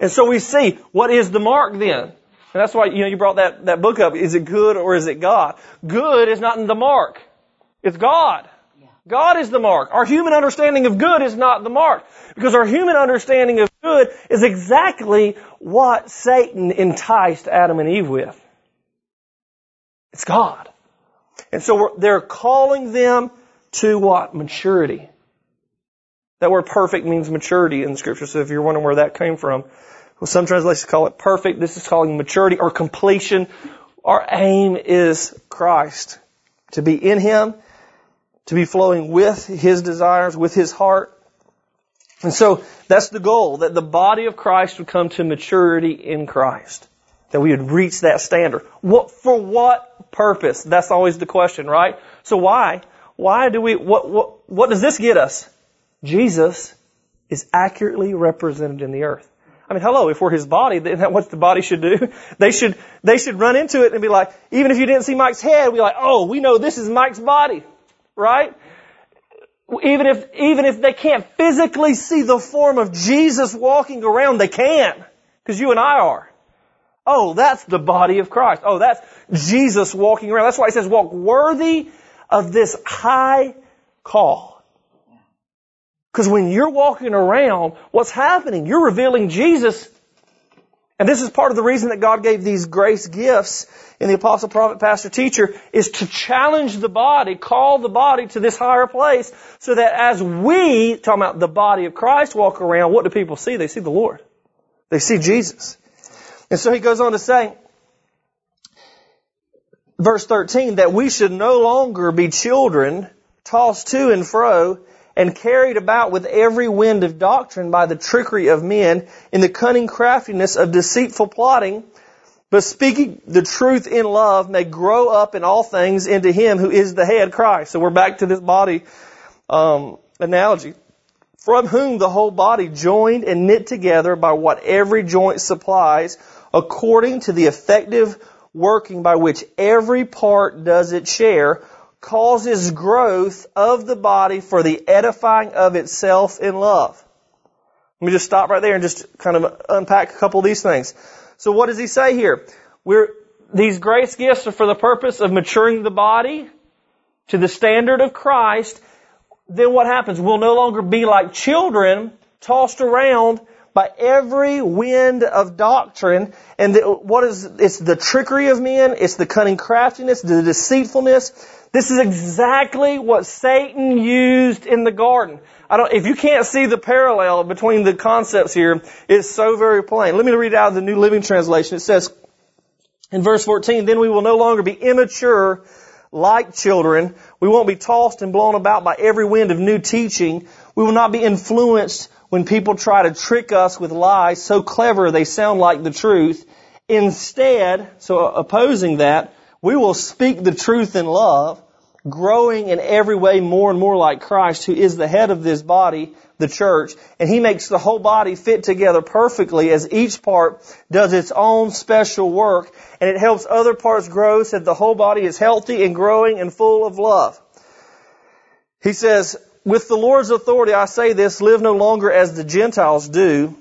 And so we see, what is the mark then? And that's why, you know, you brought that, that book up. Is it good or is it God? Good is not in the mark. It's God. God is the mark. Our human understanding of good is not the mark. Because our human understanding of good is exactly what Satan enticed Adam and Eve with. It's God. And so they're calling them to what? Maturity. That word perfect means maturity in scripture. So if you're wondering where that came from, well, some translations call it perfect. This is calling maturity or completion. Our aim is Christ. To be in Him, to be flowing with His desires, with His heart. And so that's the goal, that the body of Christ would come to maturity in Christ. That we would reach that standard. What, for what purpose? That's always the question, right? So why? Why do we, what, what, what does this get us? Jesus is accurately represented in the earth. I mean, hello, if we're his body, then what the body should do? They should, they should run into it and be like, even if you didn't see Mike's head, be like, oh, we know this is Mike's body. Right? Even if, even if they can't physically see the form of Jesus walking around, they can. Cause you and I are. Oh, that's the body of Christ. Oh, that's Jesus walking around. That's why he says walk worthy of this high call. Because when you're walking around, what's happening? You're revealing Jesus. And this is part of the reason that God gave these grace gifts in the apostle, prophet, pastor, teacher is to challenge the body, call the body to this higher place so that as we, talking about the body of Christ, walk around, what do people see? They see the Lord. They see Jesus. And so he goes on to say, verse 13, that we should no longer be children tossed to and fro and carried about with every wind of doctrine by the trickery of men in the cunning craftiness of deceitful plotting, but speaking the truth in love may grow up in all things into him who is the head, Christ. So we're back to this body um, analogy. From whom the whole body joined and knit together by what every joint supplies, according to the effective working by which every part does its share, causes growth of the body for the edifying of itself in love. Let me just stop right there and just kind of unpack a couple of these things. So what does he say here? We're, these grace gifts are for the purpose of maturing the body to the standard of Christ. Then what happens? We'll no longer be like children tossed around by every wind of doctrine. And the, what is, it's the trickery of men, it's the cunning craftiness, the deceitfulness, this is exactly what Satan used in the garden. I don't, if you can't see the parallel between the concepts here, it's so very plain. Let me read out of the New Living Translation. It says, in verse 14, then we will no longer be immature like children. We won't be tossed and blown about by every wind of new teaching. We will not be influenced when people try to trick us with lies so clever they sound like the truth. Instead, so opposing that, we will speak the truth in love, growing in every way more and more like Christ, who is the head of this body, the church, and He makes the whole body fit together perfectly as each part does its own special work, and it helps other parts grow so that the whole body is healthy and growing and full of love. He says, with the Lord's authority I say this, live no longer as the Gentiles do,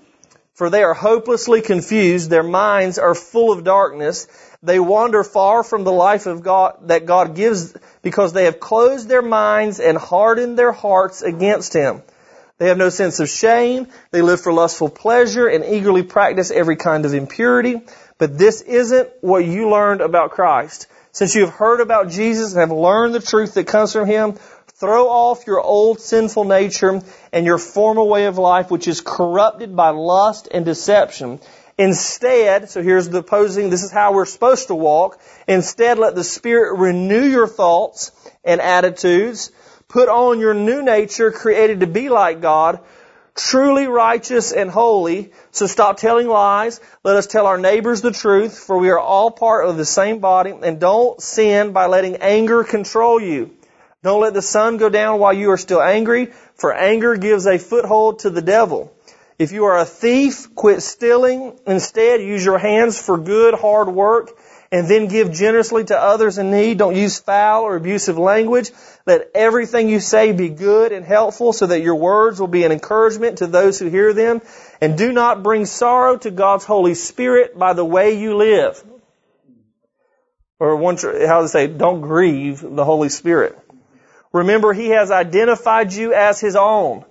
for they are hopelessly confused, their minds are full of darkness, they wander far from the life of God that God gives because they have closed their minds and hardened their hearts against Him. They have no sense of shame. They live for lustful pleasure and eagerly practice every kind of impurity. But this isn't what you learned about Christ. Since you have heard about Jesus and have learned the truth that comes from Him, throw off your old sinful nature and your former way of life, which is corrupted by lust and deception. Instead, so here's the opposing, this is how we're supposed to walk. Instead, let the Spirit renew your thoughts and attitudes. Put on your new nature created to be like God, truly righteous and holy. So stop telling lies. Let us tell our neighbors the truth, for we are all part of the same body. And don't sin by letting anger control you. Don't let the sun go down while you are still angry, for anger gives a foothold to the devil. If you are a thief, quit stealing. Instead, use your hands for good, hard work and then give generously to others in need. Don't use foul or abusive language. Let everything you say be good and helpful so that your words will be an encouragement to those who hear them. And do not bring sorrow to God's Holy Spirit by the way you live. Or how to say, don't grieve the Holy Spirit. Remember, He has identified you as His own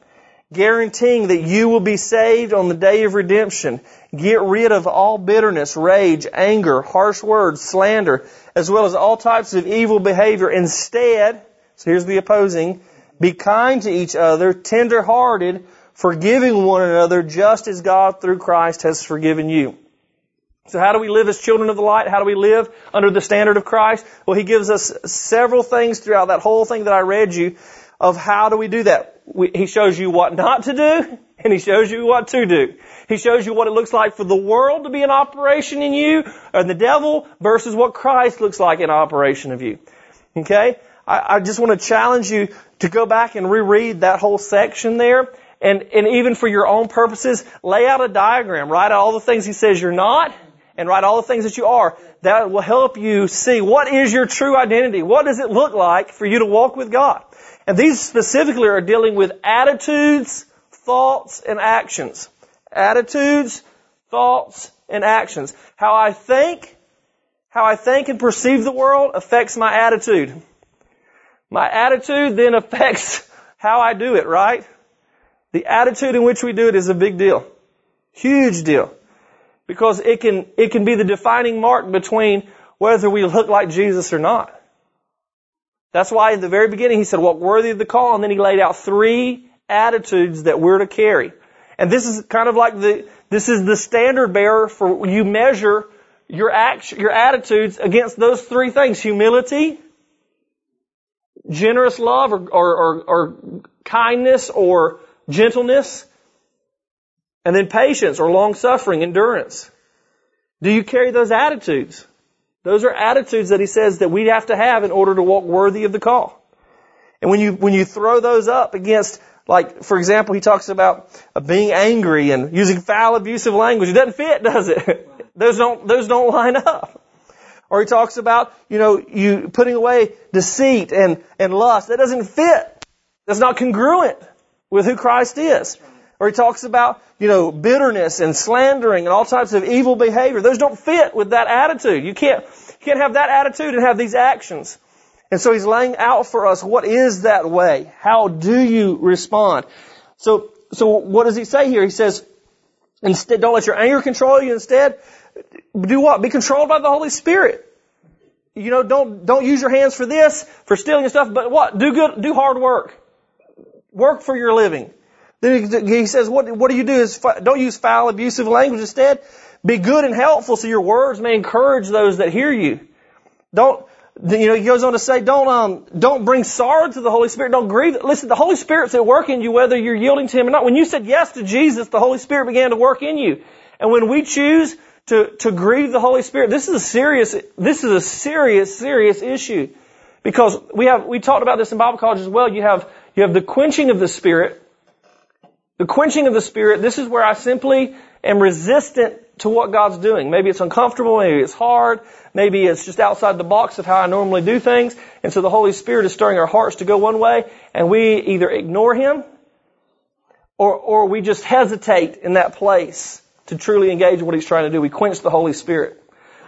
guaranteeing that you will be saved on the day of redemption. Get rid of all bitterness, rage, anger, harsh words, slander, as well as all types of evil behavior. Instead, so here's the opposing, be kind to each other, tender hearted, forgiving one another just as God through Christ has forgiven you. So how do we live as children of the light? How do we live under the standard of Christ? Well, He gives us several things throughout that whole thing that I read you of how do we do that. We, he shows you what not to do, and He shows you what to do. He shows you what it looks like for the world to be in operation in you, and the devil, versus what Christ looks like in operation of you. Okay? I, I just want to challenge you to go back and reread that whole section there, and, and even for your own purposes, lay out a diagram, write out all the things He says you're not, and write all the things that you are. That will help you see what is your true identity. What does it look like for you to walk with God? And these specifically are dealing with attitudes, thoughts, and actions. Attitudes, thoughts, and actions. How I think, how I think and perceive the world affects my attitude. My attitude then affects how I do it, right? The attitude in which we do it is a big deal. Huge deal. Because it can, it can be the defining mark between whether we look like Jesus or not. That's why in the very beginning he said, walk worthy of the call, and then he laid out three attitudes that we're to carry. And this is kind of like the, this is the standard bearer for you measure your action, your attitudes against those three things. Humility, generous love or, or, or, or kindness or gentleness, and then patience or long suffering, endurance. Do you carry those attitudes? Those are attitudes that he says that we have to have in order to walk worthy of the call. And when you, when you throw those up against, like, for example, he talks about uh, being angry and using foul, abusive language. It doesn't fit, does it? those don't, those don't line up. Or he talks about, you know, you putting away deceit and, and lust. That doesn't fit. That's not congruent with who Christ is. Or he talks about, you know, bitterness and slandering and all types of evil behavior. Those don't fit with that attitude. You can't, you can't have that attitude and have these actions. And so he's laying out for us what is that way? How do you respond? So, so what does he say here? He says, instead, don't let your anger control you. Instead, do what? Be controlled by the Holy Spirit. You know, don't, don't use your hands for this, for stealing and stuff, but what? Do good, do hard work. Work for your living. Then he says, what, what do you do is don't use foul, abusive language. Instead, be good and helpful so your words may encourage those that hear you. Don't, you know, he goes on to say, don't, um, don't bring sorrow to the Holy Spirit. Don't grieve. Listen, the Holy Spirit's at work in you whether you're yielding to Him or not. When you said yes to Jesus, the Holy Spirit began to work in you. And when we choose to, to grieve the Holy Spirit, this is a serious, this is a serious, serious issue. Because we have, we talked about this in Bible college as well. You have, you have the quenching of the Spirit, the quenching of the Spirit, this is where I simply am resistant to what God's doing. Maybe it's uncomfortable, maybe it's hard, maybe it's just outside the box of how I normally do things. And so the Holy Spirit is stirring our hearts to go one way, and we either ignore Him, or, or we just hesitate in that place to truly engage what He's trying to do. We quench the Holy Spirit.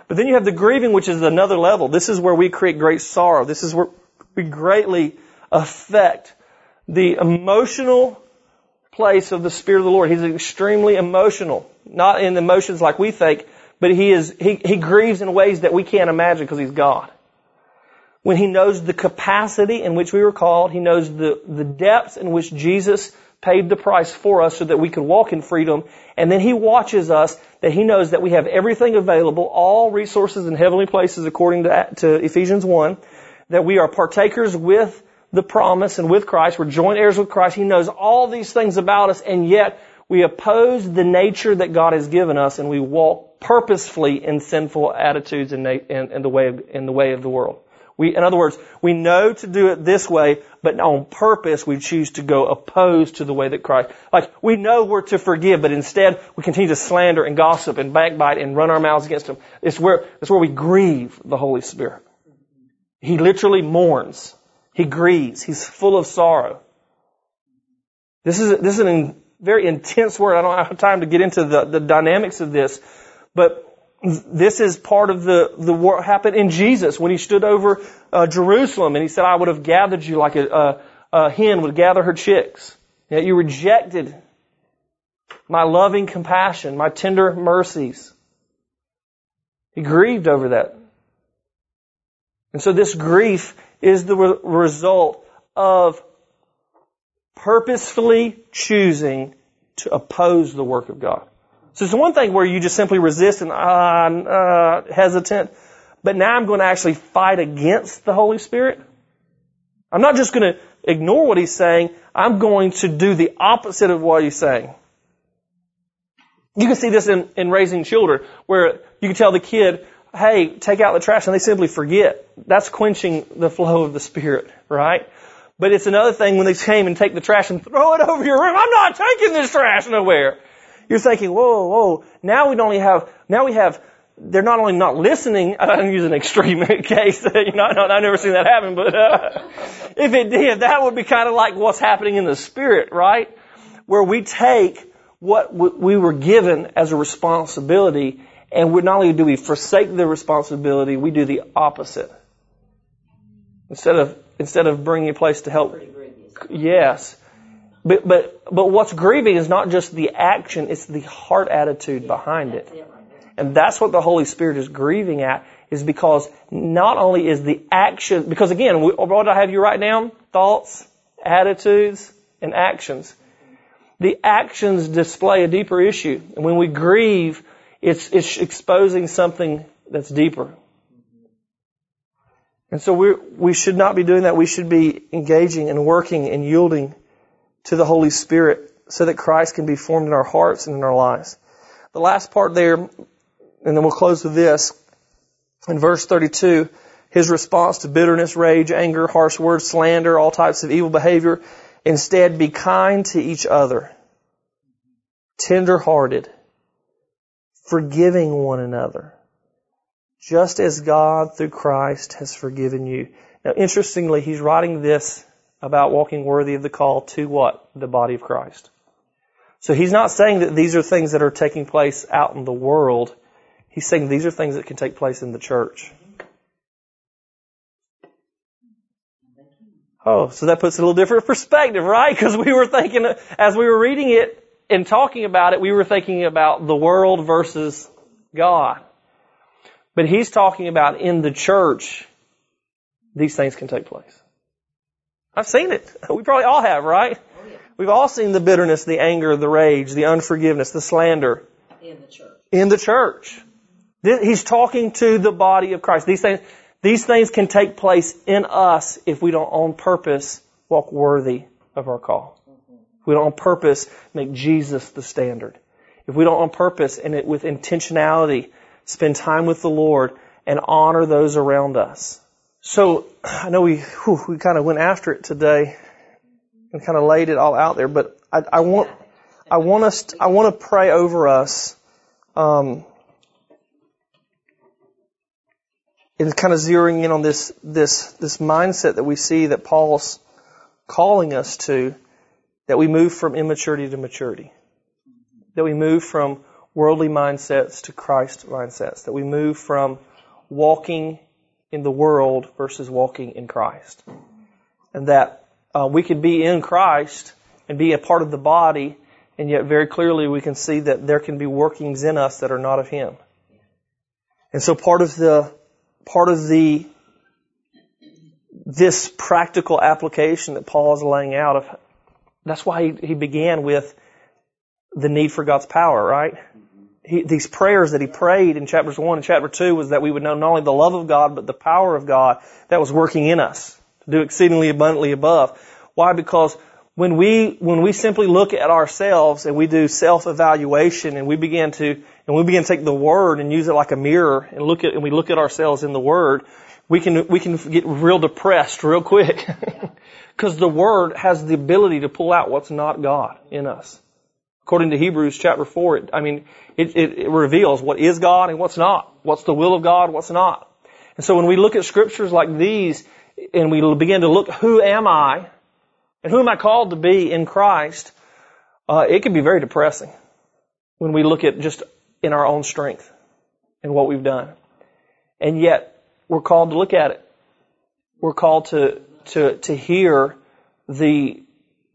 But then you have the grieving, which is another level. This is where we create great sorrow. This is where we greatly affect the emotional place of the Spirit of the Lord. He's extremely emotional. Not in emotions like we think, but he is, he, he grieves in ways that we can't imagine because he's God. When he knows the capacity in which we were called, he knows the, the depths in which Jesus paid the price for us so that we could walk in freedom, and then he watches us that he knows that we have everything available, all resources in heavenly places according to, to Ephesians 1, that we are partakers with the promise and with Christ, we're joint heirs with Christ, he knows all these things about us, and yet we oppose the nature that God has given us and we walk purposefully in sinful attitudes in, the way of, in the way of the world. We, in other words, we know to do it this way, but on purpose we choose to go opposed to the way that Christ, like we know we're to forgive, but instead we continue to slander and gossip and backbite and run our mouths against Him. It's where, it's where we grieve the Holy Spirit. He literally mourns. He grieves. He's full of sorrow. This is, this is an very intense word. I don't have time to get into the, the dynamics of this, but this is part of the, the what happened in Jesus when he stood over uh, Jerusalem and he said, I would have gathered you like a, a, a hen would gather her chicks. Yet you rejected my loving compassion, my tender mercies. He grieved over that. And so this grief is the re- result of purposefully choosing to oppose the work of God. So it's one thing where you just simply resist and uh, uh, hesitant, but now I'm going to actually fight against the Holy Spirit. I'm not just going to ignore what He's saying. I'm going to do the opposite of what He's saying. You can see this in, in raising children, where you can tell the kid, "Hey, take out the trash," and they simply forget. That's quenching the flow of the Spirit, right? But it's another thing when they came and take the trash and throw it over your room. I'm not taking this trash nowhere. You're thinking, whoa, whoa. Now we don't only have, now we have, they're not only not listening, I'm using an extreme case, you know, I've never seen that happen, but uh, if it did, that would be kind of like what's happening in the spirit, right? Where we take what we were given as a responsibility and we not only do we forsake the responsibility, we do the opposite. Instead of instead of bringing a place to help. Yes. But, but, but what's grieving is not just the action, it's the heart attitude behind it. And that's what the Holy Spirit is grieving at, is because not only is the action, because again, what I have you write down? Thoughts, attitudes, and actions. The actions display a deeper issue. And when we grieve, it's, it's exposing something that's deeper. And so we we should not be doing that. We should be engaging and working and yielding to the Holy Spirit so that Christ can be formed in our hearts and in our lives. The last part there, and then we'll close with this. In verse 32, his response to bitterness, rage, anger, harsh words, slander, all types of evil behavior. Instead, be kind to each other, tender hearted, forgiving one another, just as God through Christ has forgiven you. Now, interestingly, he's writing this about walking worthy of the call to what? The body of Christ. So he's not saying that these are things that are taking place out in the world. He's saying these are things that can take place in the church. Oh, so that puts a little different perspective, right? Because we were thinking, as we were reading it and talking about it, we were thinking about the world versus God. But he's talking about in the church, these things can take place. I've seen it. We probably all have, right? We've all seen the bitterness, the anger, the rage, the unforgiveness, the slander. In the church. In the church. He's talking to the body of Christ. These things, these things can take place in us if we don't on purpose walk worthy of our call. If we don't on purpose make Jesus the standard. If we don't on purpose and it, with intentionality spend time with the Lord and honor those around us. So I know we whew, we kind of went after it today and kind of laid it all out there, but I, I want I want us to, I want to pray over us. Um, kind of zeroing in on this this this mindset that we see that Paul's calling us to, that we move from immaturity to maturity, that we move from worldly mindsets to Christ mindsets, that we move from walking in the world versus walking in Christ. And that uh, we could be in Christ and be a part of the body, and yet very clearly we can see that there can be workings in us that are not of Him. And so part of the, part of the, this practical application that Paul is laying out of, that's why he, he began with the need for God's power, right? He, these prayers that he prayed in chapters 1 and chapter 2 was that we would know not only the love of God, but the power of God that was working in us to do exceedingly abundantly above. Why? Because when we, when we simply look at ourselves and we do self-evaluation and we begin to, and we begin to take the Word and use it like a mirror and look at, and we look at ourselves in the Word, we can, we can get real depressed real quick. Because the Word has the ability to pull out what's not God in us. According to Hebrews chapter 4, it, I mean, it, it, it reveals what is God and what's not. What's the will of God, what's not. And so when we look at scriptures like these, and we begin to look, who am I? And who am I called to be in Christ? Uh, it can be very depressing when we look at just in our own strength and what we've done. And yet, we're called to look at it. We're called to, to, to hear the,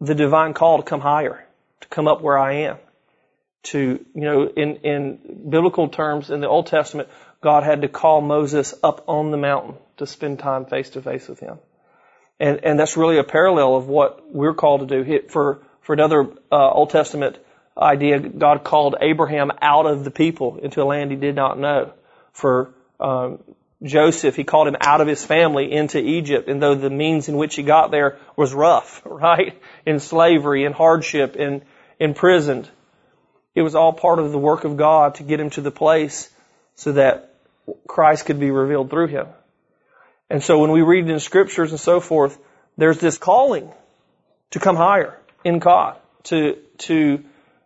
the divine call to come higher, to come up where I am. To, you know, in, in biblical terms, in the Old Testament, God had to call Moses up on the mountain to spend time face to face with him. And, and that's really a parallel of what we're called to do. For, for another uh, Old Testament idea, God called Abraham out of the people into a land he did not know. For um, Joseph, he called him out of his family into Egypt, and though the means in which he got there was rough, right? In slavery, in hardship, in imprisoned. It was all part of the work of God to get him to the place so that Christ could be revealed through him. And so when we read in scriptures and so forth, there's this calling to come higher in God, to, to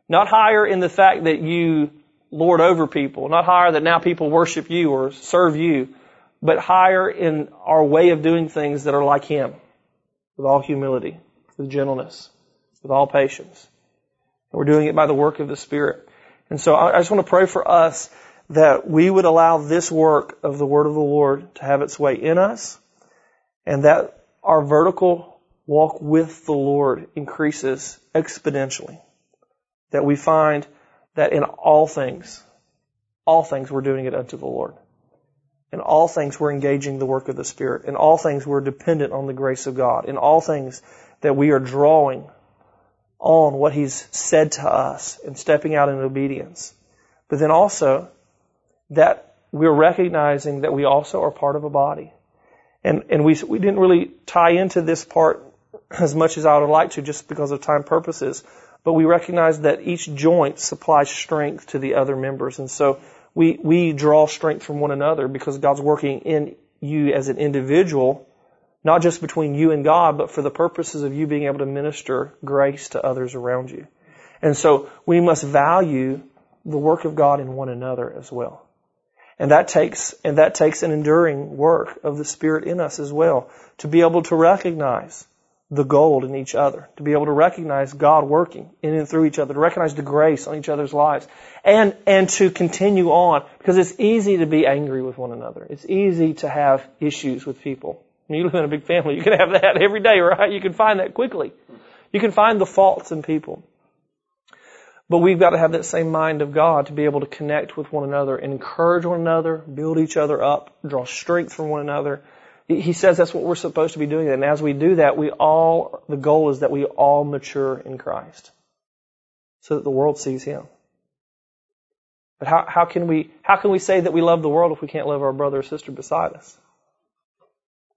not higher in the fact that you lord over people, not higher that now people worship you or serve you, but higher in our way of doing things that are like Him, with all humility, with gentleness, with all patience. And we're doing it by the work of the Spirit. And so I just want to pray for us that we would allow this work of the Word of the Lord to have its way in us, and that our vertical walk with the Lord increases exponentially. That we find that in all things, all things we're doing it unto the Lord. In all things we're engaging the work of the Spirit. In all things we're dependent on the grace of God. In all things that we are drawing on what He's said to us and stepping out in obedience. But then also that we're recognizing that we also are part of a body. And, and we, we didn't really tie into this part as much as I would like to just because of time purposes, but we recognize that each joint supplies strength to the other members. And so we, we draw strength from one another because God's working in you as an individual, not just between you and God, but for the purposes of you being able to minister grace to others around you. And so we must value the work of God in one another as well. And that takes, and that takes an enduring work of the Spirit in us as well. To be able to recognize the gold in each other. To be able to recognize God working in and through each other. To recognize the grace on each other's lives. And, and to continue on. Because it's easy to be angry with one another. It's easy to have issues with people. You live in a big family. You can have that every day, right? You can find that quickly. You can find the faults in people. But we've got to have that same mind of God to be able to connect with one another, encourage one another, build each other up, draw strength from one another. He says that's what we're supposed to be doing. And as we do that, we all, the goal is that we all mature in Christ. So that the world sees Him. But how, how can we, how can we say that we love the world if we can't love our brother or sister beside us?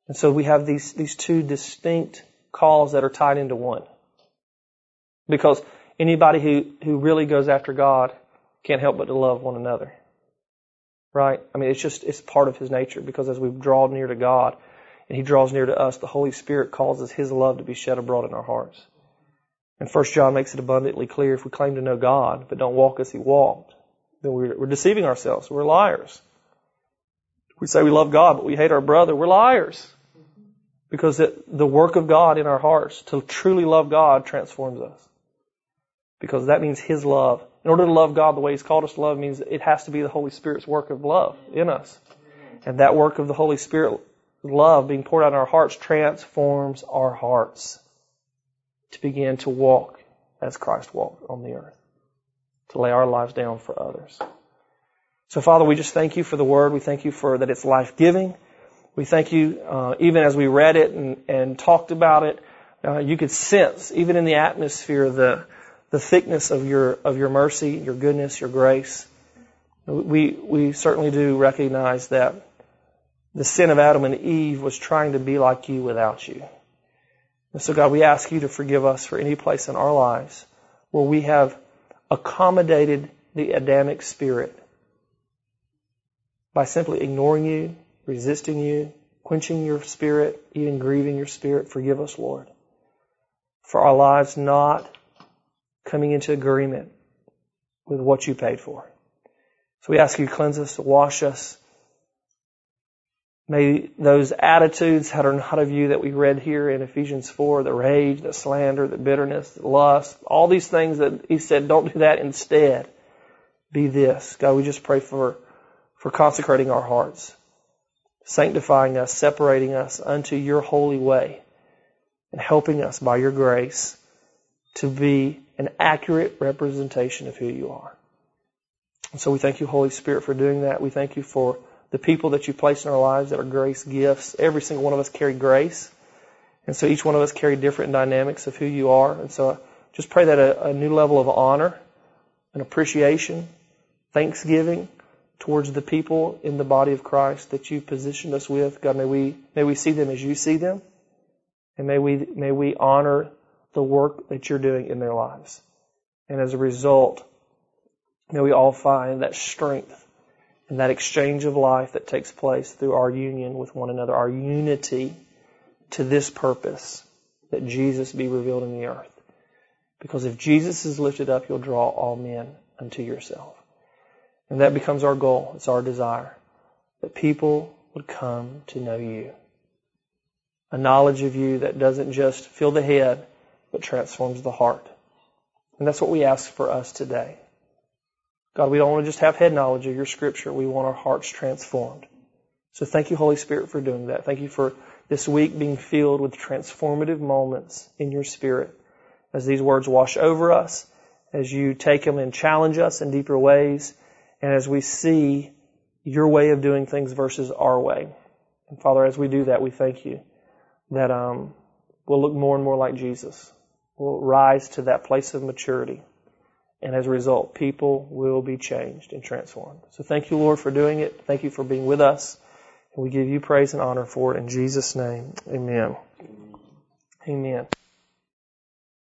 And so we have these, these two distinct calls that are tied into one. Because Anybody who, who really goes after God can't help but to love one another. Right? I mean, it's just, it's part of His nature because as we draw near to God and He draws near to us, the Holy Spirit causes His love to be shed abroad in our hearts. And First John makes it abundantly clear if we claim to know God but don't walk as He walked, then we're, we're deceiving ourselves. We're liars. We say we love God but we hate our brother, we're liars. Because it, the work of God in our hearts to truly love God transforms us because that means His love. In order to love God the way He's called us to love means it has to be the Holy Spirit's work of love in us. And that work of the Holy Spirit love being poured out in our hearts transforms our hearts to begin to walk as Christ walked on the earth, to lay our lives down for others. So Father, we just thank you for the word. We thank you for that it's life giving. We thank you, uh, even as we read it and, and talked about it, uh, you could sense, even in the atmosphere, the the thickness of your of your mercy, your goodness, your grace. We we certainly do recognize that the sin of Adam and Eve was trying to be like you without you. And so God, we ask you to forgive us for any place in our lives where we have accommodated the Adamic spirit by simply ignoring you, resisting you, quenching your spirit, even grieving your spirit. Forgive us, Lord, for our lives not coming into agreement with what you paid for. So we ask you to cleanse us, wash us. May those attitudes that are not of you that we read here in Ephesians 4, the rage, the slander, the bitterness, the lust, all these things that he said, don't do that instead. Be this. God, we just pray for, for consecrating our hearts, sanctifying us, separating us unto your holy way, and helping us by your grace to be an accurate representation of who you are. And so we thank you, Holy Spirit, for doing that. We thank you for the people that you place in our lives that are grace gifts. Every single one of us carry grace. And so each one of us carry different dynamics of who you are. And so just pray that a, a new level of honor and appreciation, thanksgiving towards the people in the body of Christ that you positioned us with. God, may we, may we see them as you see them. And may we, may we honor the work that you're doing in their lives. And as a result, may we all find that strength and that exchange of life that takes place through our union with one another, our unity to this purpose, that Jesus be revealed in the earth. Because if Jesus is lifted up, you'll draw all men unto yourself. And that becomes our goal. It's our desire that people would come to know you. A knowledge of you that doesn't just fill the head, but transforms the heart. And that's what we ask for us today. God, we don't want to just have head knowledge of your scripture. We want our hearts transformed. So thank you, Holy Spirit, for doing that. Thank you for this week being filled with transformative moments in your spirit as these words wash over us, as you take them and challenge us in deeper ways, and as we see your way of doing things versus our way. And Father, as we do that, we thank you that um, we'll look more and more like Jesus will rise to that place of maturity. And as a result, people will be changed and transformed. So thank you, Lord, for doing it. Thank you for being with us. And we give you praise and honor for it in Jesus' name. Amen. Amen.